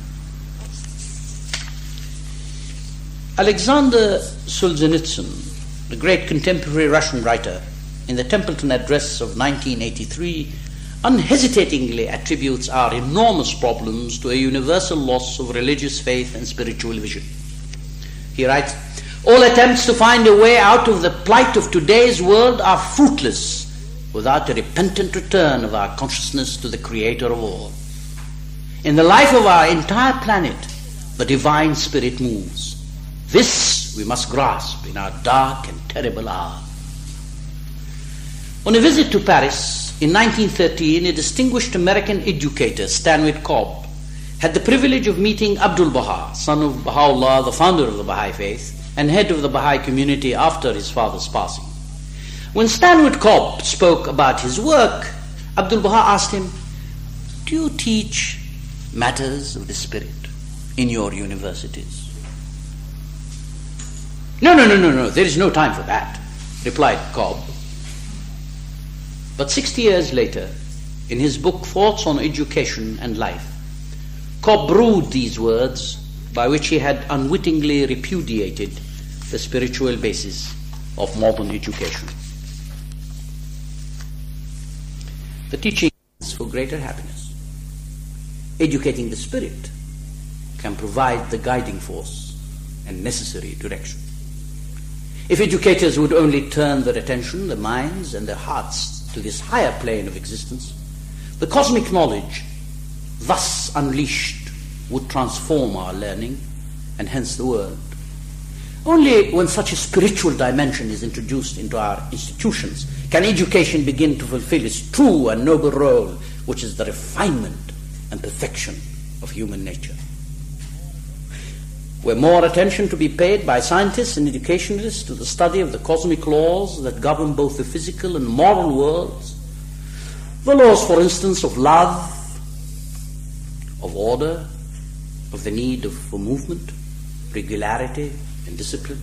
Speaker 2: Alexander Solzhenitsyn, the great contemporary Russian writer, in the Templeton Address of 1983, unhesitatingly attributes our enormous problems to a universal loss of religious faith and spiritual vision. He writes, All attempts to find a way out of the plight of today's world are fruitless without a repentant return of our consciousness to the Creator of all. In the life of our entire planet, the divine spirit moves. This we must grasp in our dark and terrible hour. On a visit to Paris in 1913, a distinguished American educator, Stanwood Cobb, had the privilege of meeting Abdul Baha, son of Baha'u'llah, the founder of the Baha'i faith, and head of the Baha'i community after his father's passing. When Stanwood Cobb spoke about his work, Abdul Baha asked him, Do you teach matters of the spirit in your universities? No, no, no, no, no, there is no time for that, replied Cobb. But 60 years later, in his book Thoughts on Education and Life, Cobb brewed these words by which he had unwittingly repudiated the spiritual basis of modern education. The teaching is for greater happiness. Educating the spirit can provide the guiding force and necessary direction. If educators would only turn their attention, their minds, and their hearts to this higher plane of existence, the cosmic knowledge thus unleashed would transform our learning and hence the world. Only when such a spiritual dimension is introduced into our institutions can education begin to fulfill its true and noble role, which is the refinement and perfection of human nature. Were more attention to be paid by scientists and educationalists to the study of the cosmic laws that govern both the physical and moral worlds, the laws, for instance, of love, of order, of the need of, for movement, regularity, and discipline.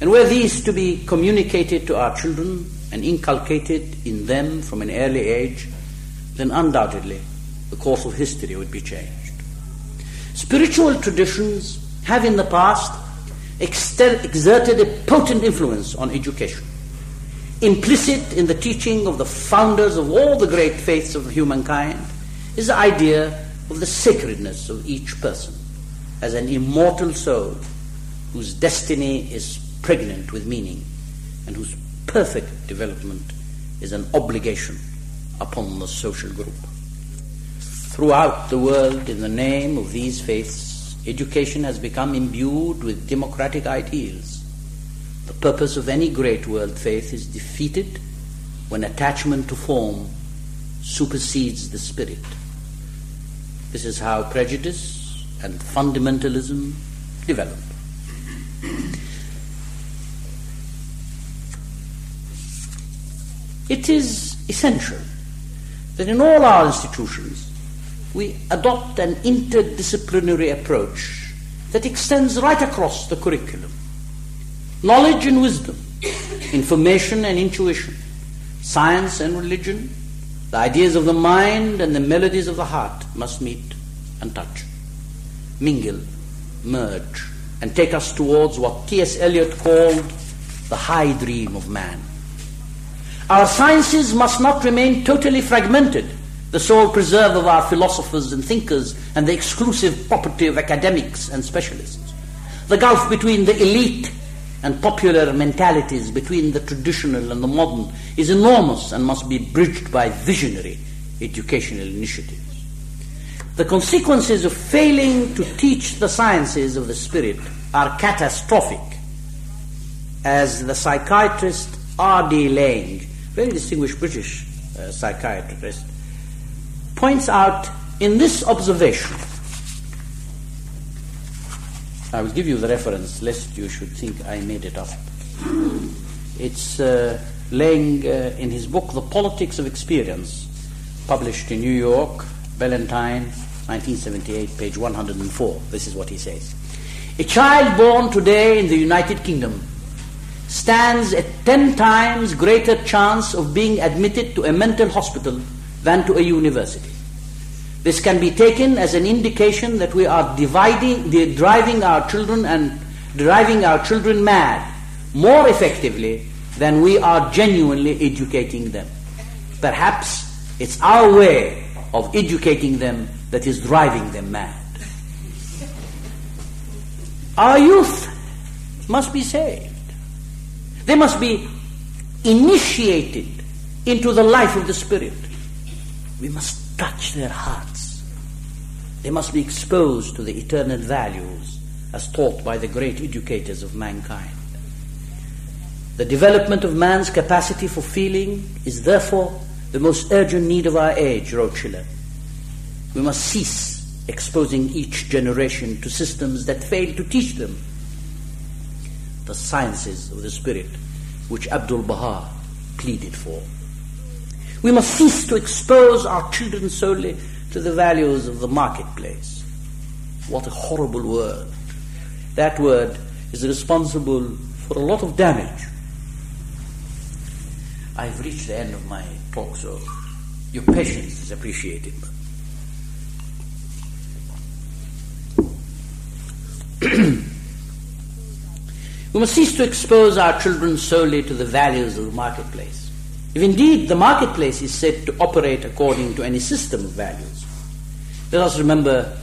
Speaker 2: And were these to be communicated to our children and inculcated in them from an early age, then undoubtedly the course of history would be changed. Spiritual traditions have in the past exerted a potent influence on education. Implicit in the teaching of the founders of all the great faiths of humankind is the idea of the sacredness of each person as an immortal soul whose destiny is pregnant with meaning and whose perfect development is an obligation upon the social group. Throughout the world, in the name of these faiths, education has become imbued with democratic ideals. The purpose of any great world faith is defeated when attachment to form supersedes the spirit. This is how prejudice and fundamentalism develop. It is essential that in all our institutions we adopt an interdisciplinary approach that extends right across the curriculum. Knowledge and wisdom, information and intuition, science and religion, the ideas of the mind and the melodies of the heart must meet and touch, mingle, merge, and take us towards what T.S. Eliot called the high dream of man. Our sciences must not remain totally fragmented the sole preserve of our philosophers and thinkers, and the exclusive property of academics and specialists. The gulf between the elite and popular mentalities, between the traditional and the modern, is enormous and must be bridged by visionary educational initiatives. The consequences of failing to teach the sciences of the spirit are catastrophic, as the psychiatrist R.D. Laing, very distinguished British uh, psychiatrist, points out in this observation. I will give you the reference lest you should think I made it up. It's uh, Laing uh, in his book The Politics of Experience, published in New York, Ballantine, 1978, page 104. This is what he says. A child born today in the United Kingdom stands a ten times greater chance of being admitted to a mental hospital than to a university. This can be taken as an indication that we are dividing, driving our children and driving our children mad more effectively than we are genuinely educating them. Perhaps it's our way of educating them that is driving them mad. Our youth must be saved. They must be initiated into the life of the Spirit. We must touch their hearts. They must be exposed to the eternal values as taught by the great educators of mankind. The development of man's capacity for feeling is therefore the most urgent need of our age, wrote Schiller. We must cease exposing each generation to systems that fail to teach them the sciences of the spirit which Abdul Baha pleaded for. We must cease to expose our children solely to the values of the marketplace. What a horrible word. That word is responsible for a lot of damage. I've reached the end of my talk, so your patience is appreciated. we must cease to expose our children solely to the values of the marketplace. If indeed the marketplace is said to operate according to any system of values, let us remember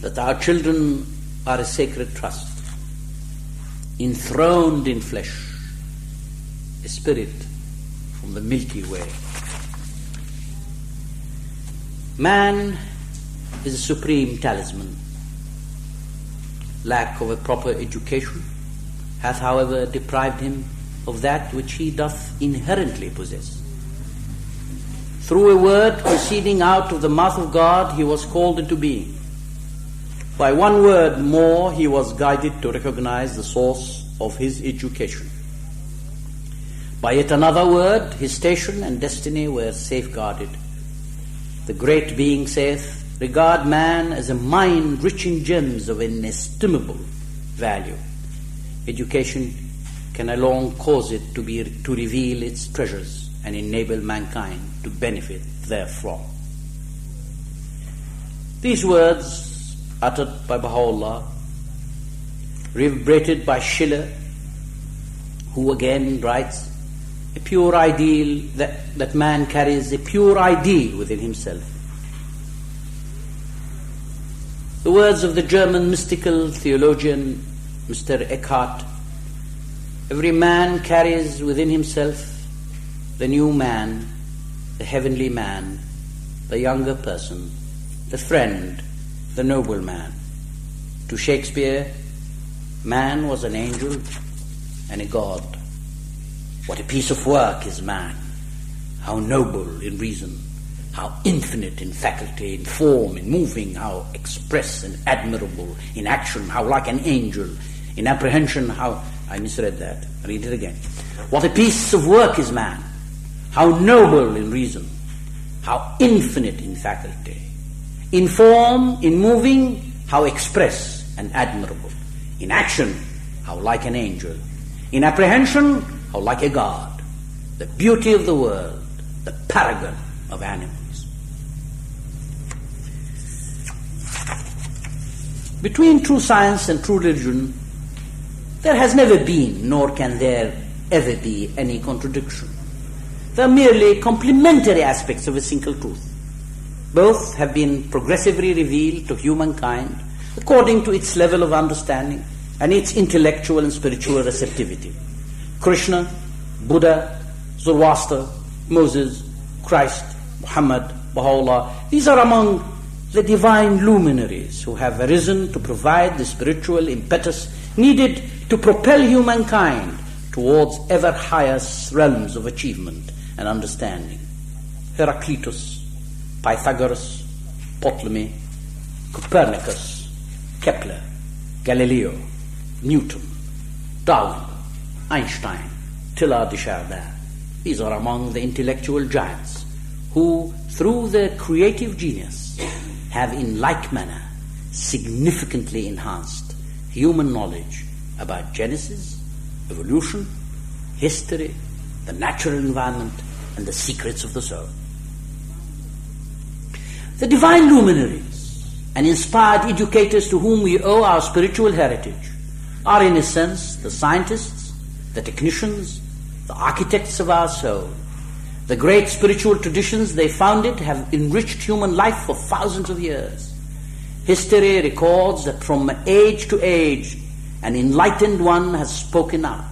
Speaker 2: that our children are a sacred trust, enthroned in flesh, a spirit from the Milky Way. Man is a supreme talisman lack of a proper education hath, however, deprived him of that which he doth inherently possess. Through a word proceeding out of the mouth of God, he was called into being. By one word more, he was guided to recognize the source of his education. By yet another word, his station and destiny were safeguarded. The great being saith, regard man as a mine rich in gems of inestimable value. Education can alone cause it to, be, to reveal its treasures and enable mankind to benefit therefrom. These words, uttered by Baha'u'llah, reverberated by Schiller, who again writes, a pure ideal, that, that man carries a pure ideal within himself The words of the German mystical theologian Meister Eckhart Every man carries within himself the new man, the heavenly man, the younger person, the friend, the noble man. To Shakespeare, man was an angel and a god. What a piece of work is man! How noble in reason! how infinite in faculty, in form, in moving, how express and admirable in action, how like an angel, in apprehension, how. I misread that. Read it again. What a piece of work is man! How noble in reason, how infinite in faculty, in form, in moving, how express and admirable, in action, how like an angel, in apprehension, how like a god, the beauty of the world, the paragon of animals. Between true science and true religion, there has never been, nor can there ever be, any contradiction. They are merely complementary aspects of a single truth. Both have been progressively revealed to humankind according to its level of understanding and its intellectual and spiritual receptivity. Krishna, Buddha, Zoroaster, Moses, Christ, Muhammad, Baha'u'llah, these are among the divine luminaries who have arisen to provide the spiritual impetus needed to propel humankind towards ever higher realms of achievement and understanding. Heraclitus, Pythagoras, Ptolemy, Copernicus, Kepler, Galileo, Newton, Darwin, Einstein, Teilhard de Chardin. These are among the intellectual giants who, through their creative genius, have in like manner significantly enhanced human knowledge about Genesis, evolution, history, the natural environment, and the secrets of the soul. The divine luminaries and inspired educators to whom we owe our spiritual heritage are, in a sense, the scientists, the technicians, the architects of our soul. The great spiritual traditions they founded have enriched human life for thousands of years. History records that from age to age, an enlightened one has spoken out,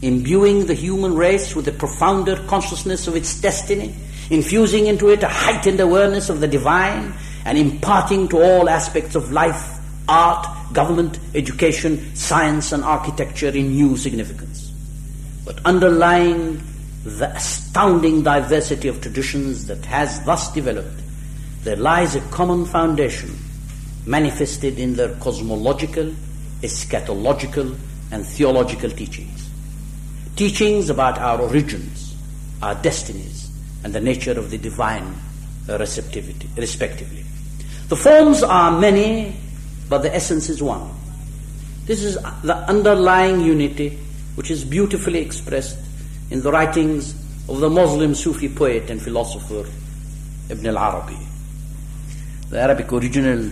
Speaker 2: imbuing the human race with a profounder consciousness of its destiny, infusing into it a heightened awareness of the divine, and imparting to all aspects of life, art, government, education, science, and architecture in new significance. But underlying the astounding diversity of traditions that has thus developed, there lies a common foundation manifested in their cosmological, eschatological, and theological teachings. Teachings about our origins, our destinies, and the nature of the divine receptivity, respectively. The forms are many, but the essence is one. This is the underlying unity which is beautifully expressed in the writings of the Muslim Sufi poet and philosopher Ibn al-Arabi. The Arabic original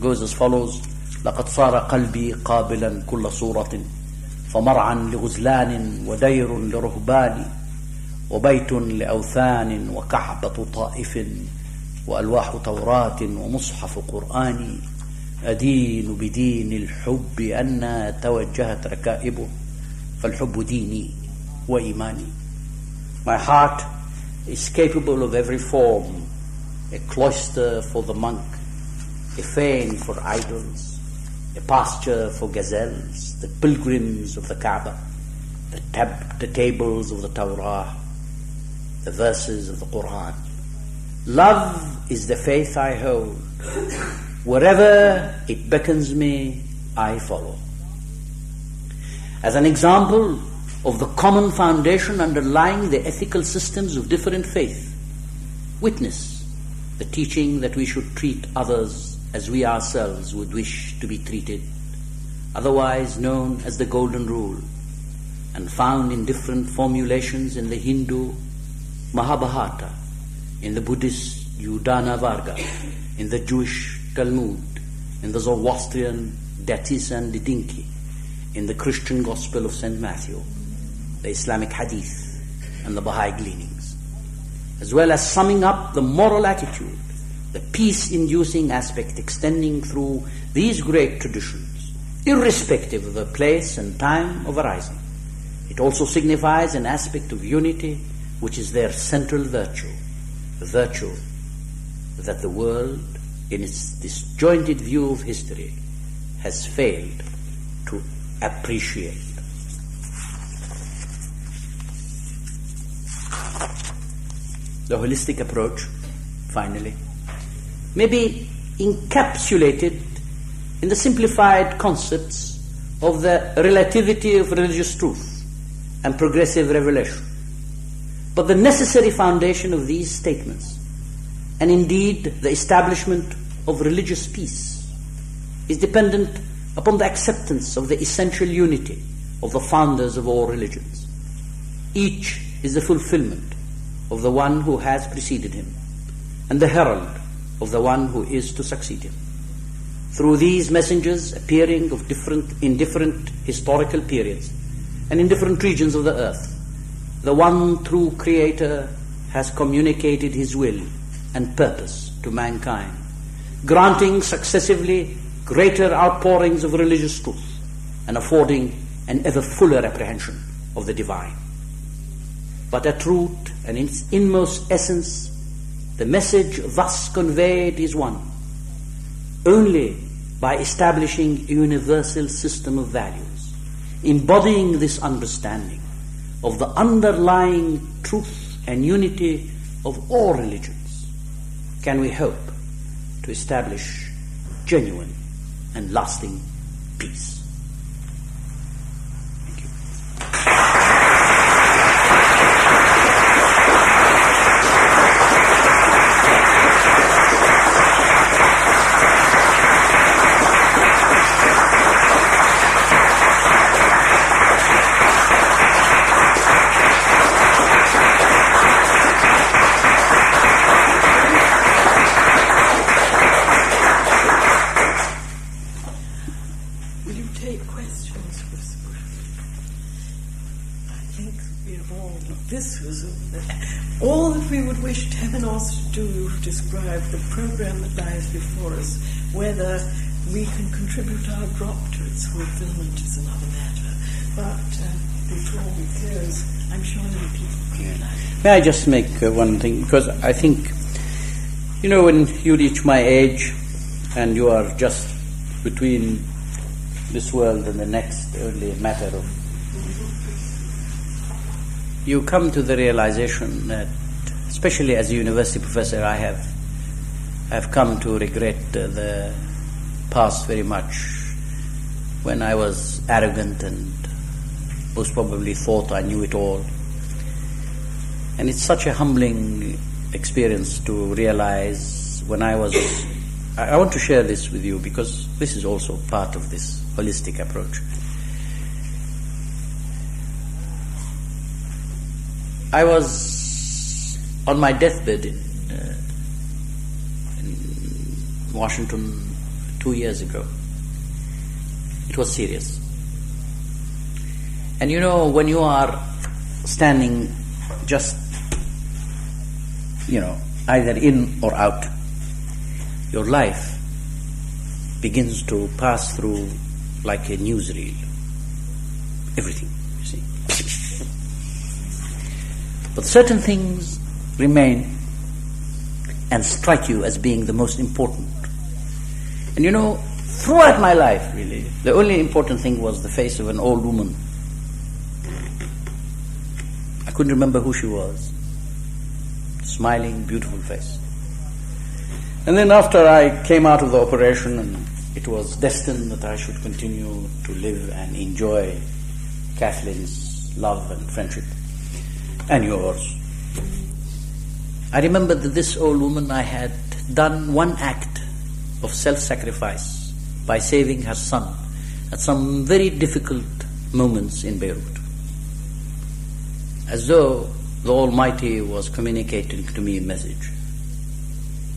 Speaker 2: goes as follows لقد صار قلبي قابلا كل صورة فمرعا لغزلان ودير لرهبان وبيت لأوثان وكعبة طائف وألواح توراة ومصحف قرآن. أدين بدين الحب أن توجهت ركائبه فالحب ديني وإيماني. My heart is capable of every form, a cloister for the monk, a fane for idols, a pasture for gazelles, the pilgrims of the Kaaba, the, tab- the tables of the Torah, the verses of the Quran. Love is the faith I hold. Wherever it beckons me, I follow. As an example of the common foundation underlying the ethical systems of different faith, witness the teaching that we should treat others as we ourselves would wish to be treated, otherwise known as the Golden Rule, and found in different formulations in the Hindu Mahabharata, in the Buddhist Udana Varga, in the Jewish Talmud, in the Zoroastrian Dadistan-i-Dinik, in the Christian Gospel of St. Matthew, the Islamic Hadith, and the Baha'i gleanings, as well as summing up the moral attitude the peace inducing aspect extending through these great traditions, irrespective of the place and time of arising. It also signifies an aspect of unity which is their central virtue, the virtue that the world, in its disjointed view of history, has failed to appreciate. The holistic approach, finally, may be encapsulated in the simplified concepts of the relativity of religious truth and progressive revelation. But the necessary foundation of these statements, and indeed the establishment of religious peace, is dependent upon the acceptance of the essential unity of the founders of all religions. Each is the fulfillment of the one who has preceded him, and the herald of the one who is to succeed him. Through these messengers appearing of different, in different historical periods and in different regions of the earth, the one true Creator has communicated His will and purpose to mankind, granting successively greater outpourings of religious truth and affording an ever fuller apprehension of the divine. But at root and in its inmost essence, the message thus conveyed is one. Only by establishing a universal system of values, embodying this understanding, of the underlying truth and unity of all religions can we hope to establish genuine and lasting peace.
Speaker 1: Describe the program that lies before us. Whether we can contribute our drop to its fulfillment is another matter. But uh, before we close, I'm sure many people realize.
Speaker 2: May I just make uh, one thing? Because I think, you know, when you reach my age and you are just between this world and the next, only a matter of. You come to the realization that especially as a university professor, I have have come to regret the past very much when I was arrogant and most probably thought I knew it all. And it's such a humbling experience to realize when I was. I want to share this with you because this is also part of this holistic approach. I was on my deathbed in, uh, in Washington two years ago. It was serious. And you know, when you are standing just, you know, either in or out, your life begins to pass through like a newsreel. Everything, you see. But certain things remain and strike you as being the most important. And you know, throughout my life, really, the only important thing was the face of an old woman. I couldn't remember who she was. Smiling, beautiful face. And then after I came out of the operation and it was destined that I should continue to live and enjoy Kathleen's love and friendship and yours. I remember that this old woman, I had done one act of self sacrifice by saving her son at some very difficult moments in Beirut. As though the Almighty was communicating to me a message.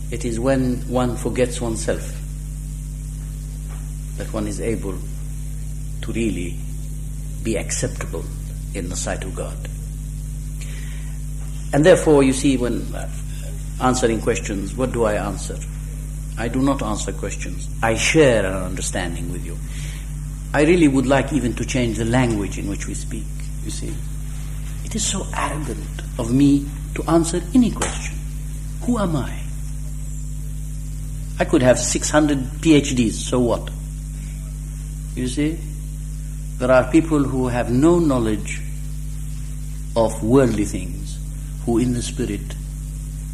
Speaker 2: It is when one forgets oneself that one is able to really be acceptable in the sight of God. And therefore, you see, when answering questions, what do I answer? I do not answer questions. I share an understanding with you. I really would like even to change the language in which we speak, you see. It is so arrogant of me to answer any question. Who am I? I could have 600 PhDs, so what? You see? There are people who have no knowledge of worldly things who in the Spirit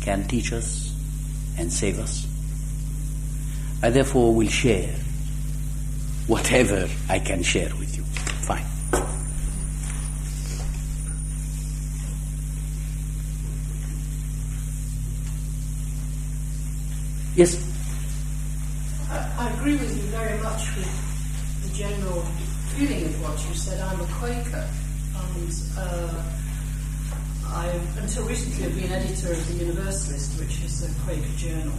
Speaker 2: can teach us and save us. I therefore will share whatever I can share with you. Fine. Yes?
Speaker 3: I, I agree with you very much with the general feeling of what you said. I'm a Quaker and uh, I, until recently, have been editor of The Universalist, which is a Quaker journal,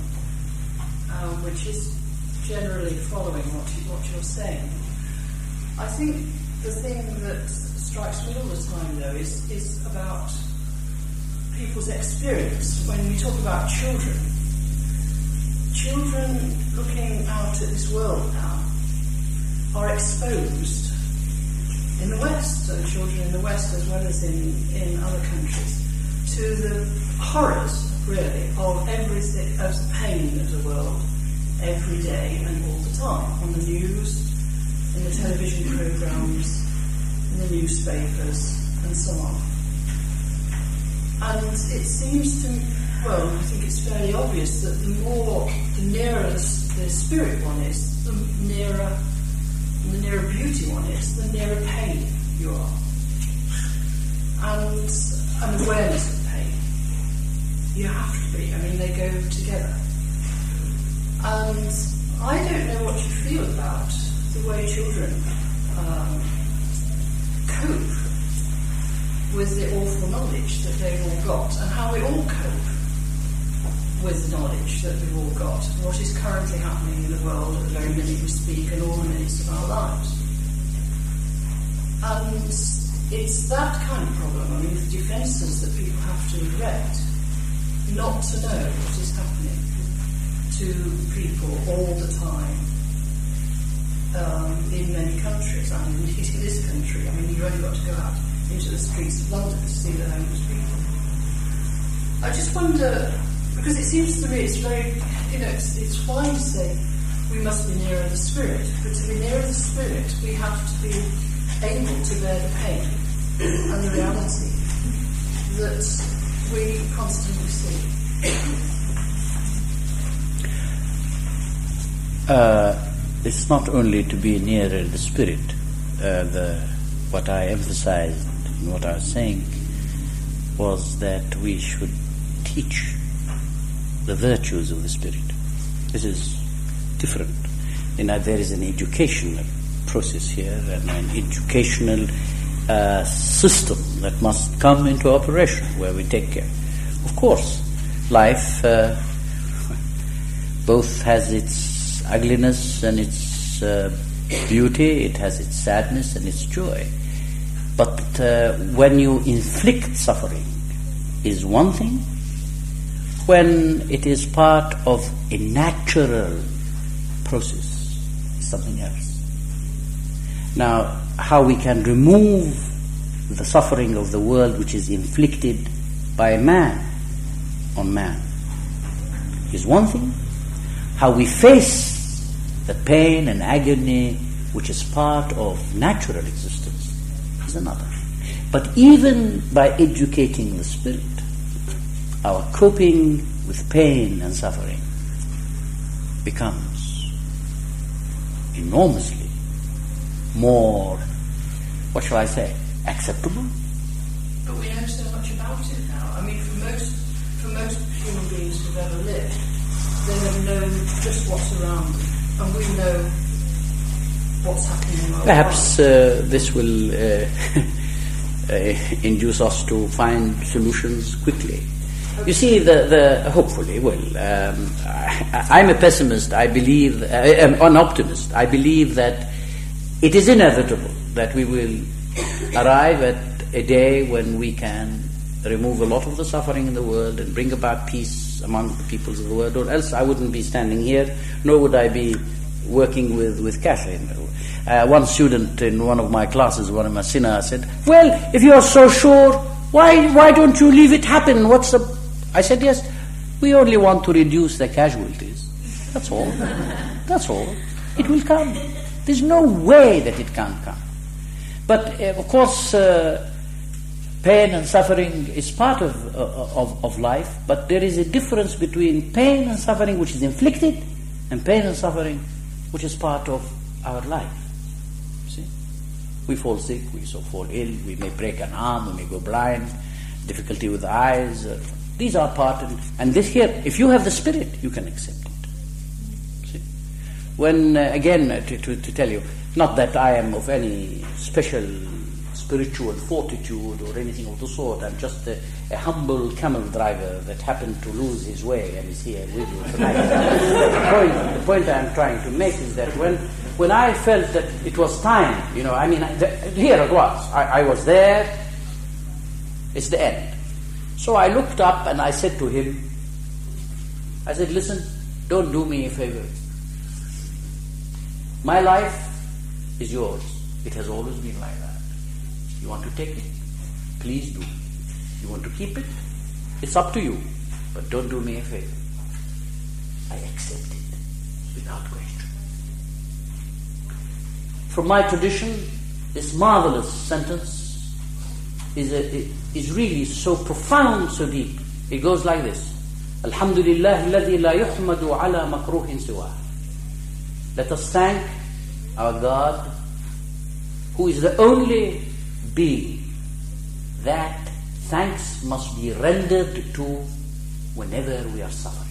Speaker 3: um, which is generally following what, you, what you're saying. I think the thing that strikes me all the time, though, is, is about people's experience. When we talk about children, children looking out at this world now are exposed in the West, so children in the West as well as in, in other countries, to the horrors, really, of everything, of the pain of the world every day and all the time, on the news, in the television programs, in the newspapers, and so on. And it seems to, well, I think it's fairly obvious that the more, the nearer the, the spirit one is, the nearer, the nearer beauty one is, the nearer pain you are. And an awareness of pain. You have to be. I mean, they go together. And I don't know what you feel about the way children um, cope with the awful knowledge that they've all got and how we all cope with the knowledge that we've all got, what is currently happening in the world at the very minute we speak and all the minutes of our lives. And it's that kind of problem, I mean, the defences that people have to erect, not to know what is happening to people all the time um, in many countries. Mean, indeed in this country, I mean, you've only got to go out into the streets of London to see the homeless people. I just wonder, because it seems to me it's very, you know, it's, it's fine to say we must be nearer the spirit, but to be nearer the spirit, we have to be able to bear the pain and the reality that we constantly see.
Speaker 2: Uh, it's not only to be nearer the spirit. Uh, the what I emphasized, and what I was saying, was that we should teach the virtues of the spirit. This is different. You know, there is an educational process here and an educational uh, system that must come into operation where we take care. Of course, life uh, both has its ugliness and its uh, beauty, it has its sadness and its joy. But uh, when you inflict suffering is one thing, when it is part of a natural process something else. Now, how we can remove the suffering of the world which is inflicted by man on man is one thing. How we face the pain and agony which is part of natural existence is another. But even by educating the spirit, our coping with pain and suffering becomes enormously more, what shall I say, acceptable.
Speaker 3: But we know so much about it now. I mean, for most, for most human beings who've ever lived, they have known just what's around them, and we know what's happening in our
Speaker 2: Perhaps uh, this will uh, uh, induce us to find solutions quickly. You see, the, the hopefully, well, um, I, I'm a pessimist. I believe, uh, I'm an optimist. I believe that it is inevitable that we will arrive at a day when we can remove a lot of the suffering in the world and bring about peace among the peoples of the world, or else I wouldn't be standing here, nor would I be working with, with Kathleen. Uh, one student in one of my classes, one of my sinner, said, Well, if you're so sure, why, why don't you leave it happen? What's the. I said, Yes, we only want to reduce the casualties. That's all. That's all. It will come. There's no way that it can't come. But uh, of course, uh, pain and suffering is part of, uh, of, of life, but there is a difference between pain and suffering which is inflicted and pain and suffering which is part of our life. See? We fall sick, we so fall ill, we may break an arm, we may go blind, difficulty with eyes. These are part, of, and this here, if you have the spirit, you can accept it. See? When, uh, again, uh, to, to, to tell you, not that I am of any special spiritual fortitude or anything of the sort. I'm just a, a humble camel driver that happened to lose his way and is here with you tonight. the, point, the point I'm trying to make is that when, when I felt that it was time, you know, I mean, the, here it was. I, I was there. It's the end. So I looked up and I said to him, I said, listen, don't do me a favor. My life is yours. It has always been like that. You want to take it? Please do. You want to keep it? It's up to you. But don't do me a favor. I accept it without question. From my tradition, this marvelous sentence is, a, is really so profound, so deep. It goes like this. Alhamdulillah alladhi makruhin siwa. Let us thank our God who is the only being that thanks must be rendered to whenever we are suffering.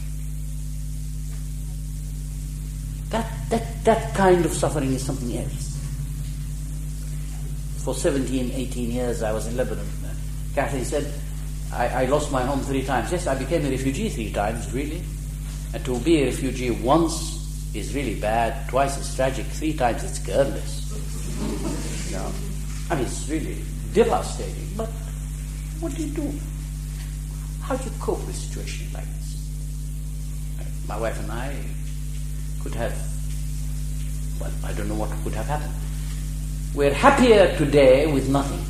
Speaker 2: That, that, that kind of suffering is something else. For 17, 18 years I was in Lebanon Kathy said, I, I lost my home three times. Yes, I became a refugee three times, really. And to be a refugee once is really bad, twice is tragic, three times it's careless. you know, I mean, it's really devastating. But what do you do? How do you cope with a situation like this? My wife and I could have, well, I don't know what could have happened. We're happier today with nothing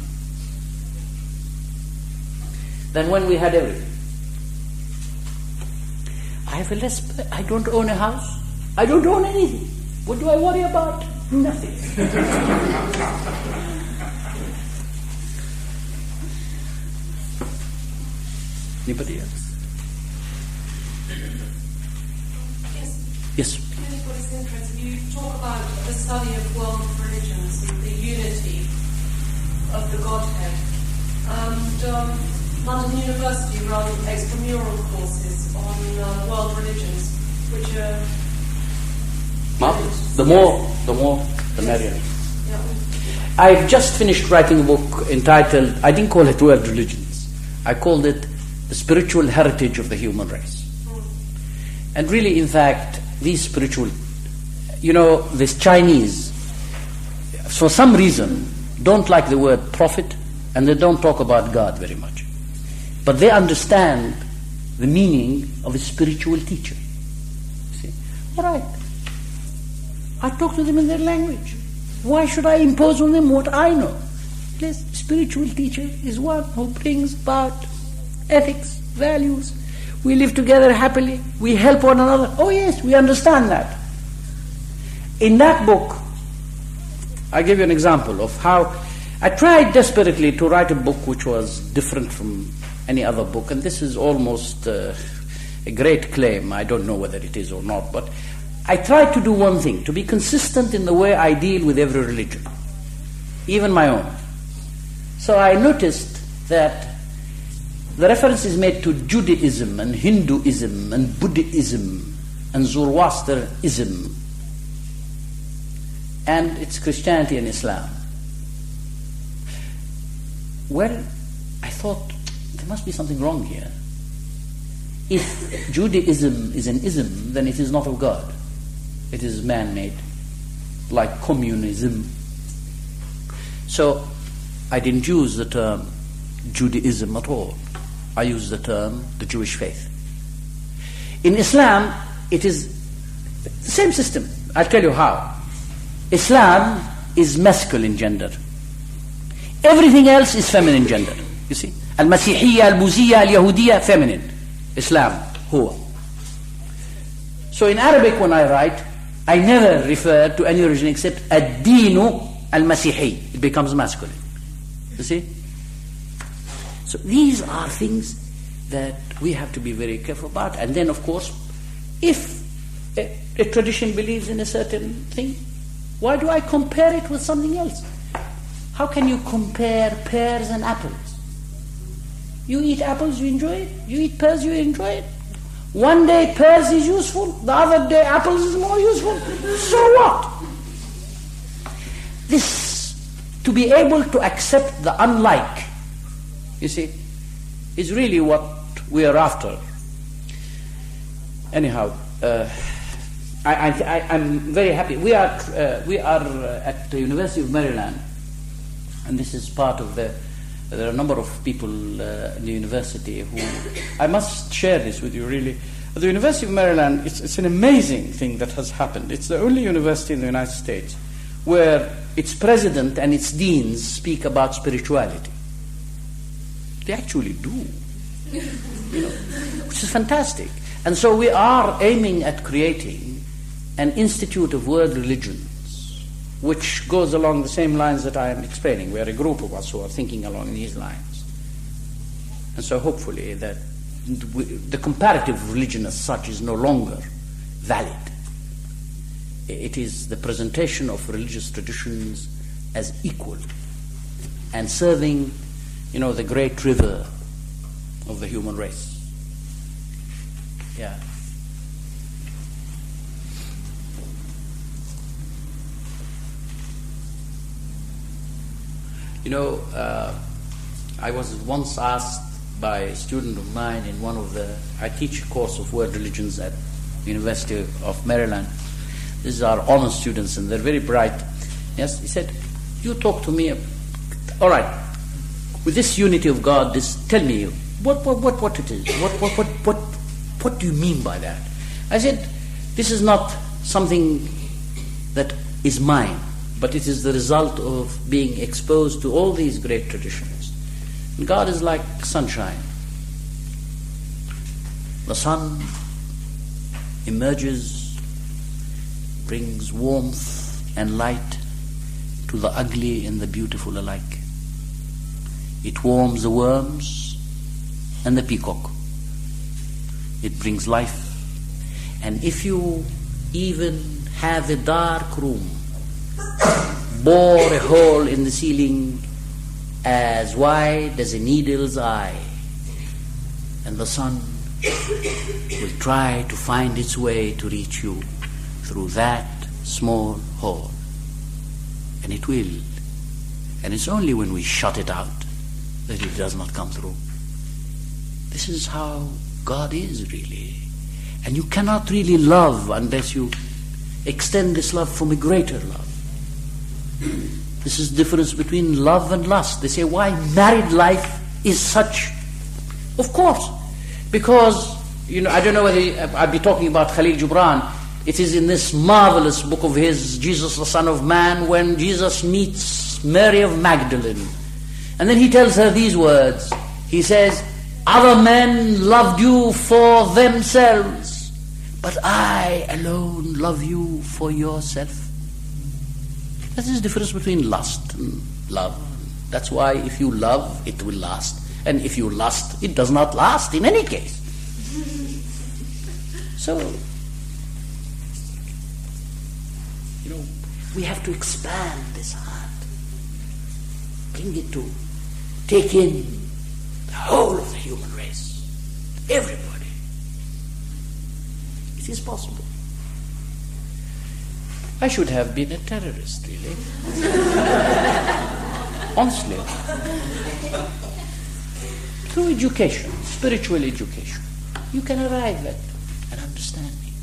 Speaker 2: than when we had everything. I have a less, I don't own a house. I don't own anything. What do I worry about? Nothing. Anybody else?
Speaker 4: Yes.
Speaker 2: Yes.
Speaker 4: I think what is interesting, you talk about the study of world religions the unity of the Godhead. And um, London University run extramural courses on uh, world religions, which are
Speaker 2: Marvelous. The more, the more, the merrier.
Speaker 4: yeah,
Speaker 2: I've just finished writing a book entitled, I didn't call it World Religions. I called it The Spiritual Heritage of the Human Race. And really, in fact, these spiritual, you know, this Chinese, for some reason, don't like the word prophet and they don't talk about God very much. But they understand the meaning of a spiritual teacher. See? All right. I talk to them in their language. Why should I impose on them what I know? This spiritual teacher is one who brings about ethics, values. We live together happily. We help one another. Oh, yes, we understand that. In that book, I give you an example of how I tried desperately to write a book which was different from any other book, and this is almost uh, a great claim. I don't know whether it is or not, but I try to do one thing to be consistent in the way I deal with every religion, even my own. So I noticed that the reference is made to Judaism and Hinduism and Buddhism and Zoroastrianism, and it's Christianity and Islam. Well, I thought must be something wrong here. If Judaism is an ism, then it is not of God. It is man made, like communism. So I didn't use the term Judaism at all. I used the term the Jewish faith. In Islam, it is the same system. I'll tell you how. Islam is masculine gender. Everything else is feminine gender. You see? المسيحية البوذية اليهودية feminine. Islam هو. So in Arabic when I write, I never refer to any religion except الدين المسيحي. It becomes masculine. You see? So these are things that we have to be very careful about. And then, of course, if a, a tradition believes in a certain thing, why do I compare it with something else? How can you compare pears and apples? You eat apples, you enjoy it. You eat pears, you enjoy it. One day pears is useful, the other day apples is more useful. So what? This, to be able to accept the unlike, you see, is really what we are after. Anyhow, uh, I, am very happy. We are, uh, we are at the University of Maryland, and this is part of the. There are a number of people uh, in the university who. I must share this with you, really. At the University of Maryland, it's, it's an amazing thing that has happened. It's the only university in the United States where its president and its deans speak about spirituality. They actually do, you know, which is fantastic. And so we are aiming at creating an institute of world religions which goes along the same lines that I am explaining. We are a group of us who are thinking along these lines. And so hopefully that the comparative religion as such is no longer valid. It is the presentation of religious traditions as equal and serving, you know, the great river of the human race. Yeah. You know, uh, I was once asked by a student of mine in one of the, I teach a course of world religions at University of Maryland. These are honor students and they're very bright. Yes, he said, you talk to me, all right, with this unity of God, this, tell me, what, what, what, what it is? What, what, what, what, what do you mean by that? I said, this is not something that is mine but it is the result of being exposed to all these great traditions. God is like sunshine. The sun emerges, brings warmth and light to the ugly and the beautiful alike. It warms the worms and the peacock. It brings life. And if you even have a dark room, bore a hole in the ceiling as wide as a needle's eye, and the sun will try to find its way to reach you through that small hole. And it will. And it's only when we shut it out that it does not come through. This is how God is really. And you cannot really love unless you extend this love from a greater love. This is the difference between love and lust. They say, why married life is such. Of course, because, you know, I don't know whether uh, I'd be talking about Khalil Gibran. It is in this marvelous book of his, Jesus the Son of Man, when Jesus meets Mary of Magdalene. And then he tells her these words. He says, Other men loved you for themselves, but I alone love you for yourself. That is the difference between lust and love. That's why if you love, it will last. And if you lust, it does not last in any case. So, you know, we have to expand this heart, bring it to take in the whole of the human race, everybody. It is possible. I should have been a terrorist, really. Honestly. Through education, spiritual education, you can arrive at an understanding.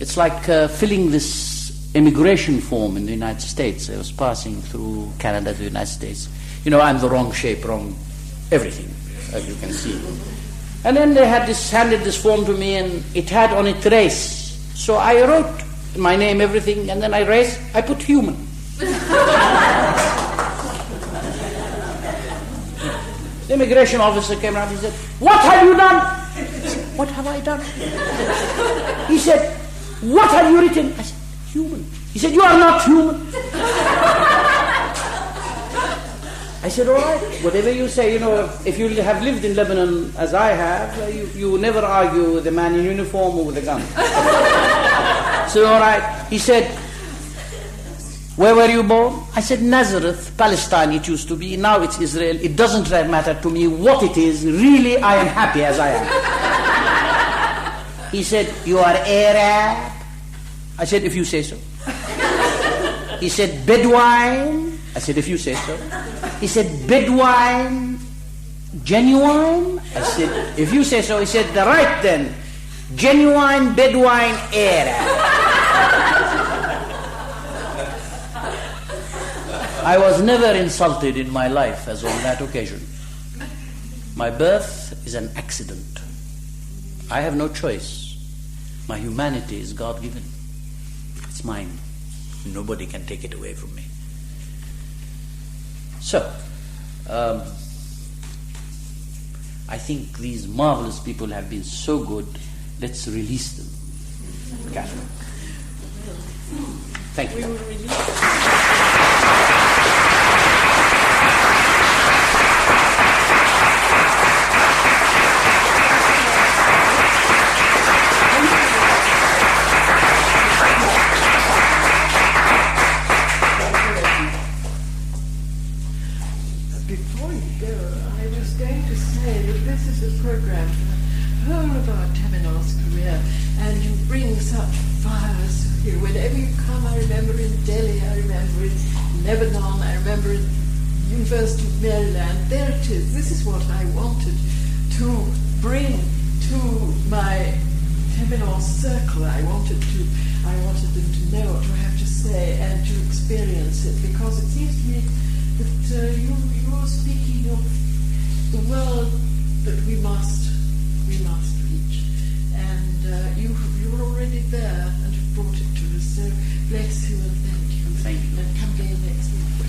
Speaker 2: It's like uh, filling this immigration form in the United States. I was passing through Canada to the United States. You know, I'm the wrong shape, wrong everything, as you can see. And then they had this, handed this form to me and it had on it race. So I wrote my name, everything, and then I race, I put human. the immigration officer came around, he said, What have you done? Said, what have I done? He said, What have you written? I said, Human. He said, You are not human. I said, all right, whatever you say, you know, if you have lived in Lebanon as I have, uh, you, you never argue with a man in uniform or with a gun. so, all right. He said, where were you born? I said, Nazareth, Palestine it used to be. Now it's Israel. It doesn't matter to me what it is. Really, I am happy as I am. he said, you are Arab? I said, if you say so. he said, Bedouin? I said, if you say so. He said, Bedouin, genuine? I said, if you say so. He said, the right then. Genuine Bedouin Arab. I was never insulted in my life as on that occasion. My birth is an accident. I have no choice. My humanity is God given. It's mine. Nobody can take it away from me. So, um, I think these marvelous people have been so good. Let's release them. Thank you.
Speaker 1: Remember in Lebanon, I remember in University of Maryland. There it is. This is what I wanted to bring to my Temenos circle. I wanted to, I wanted them to know what I have to say and to experience it because it seems to me that uh, you you are speaking of the world that we must we must reach, and uh, you you're already there and have brought it to us. So bless you and thank you.
Speaker 2: You.
Speaker 1: And next.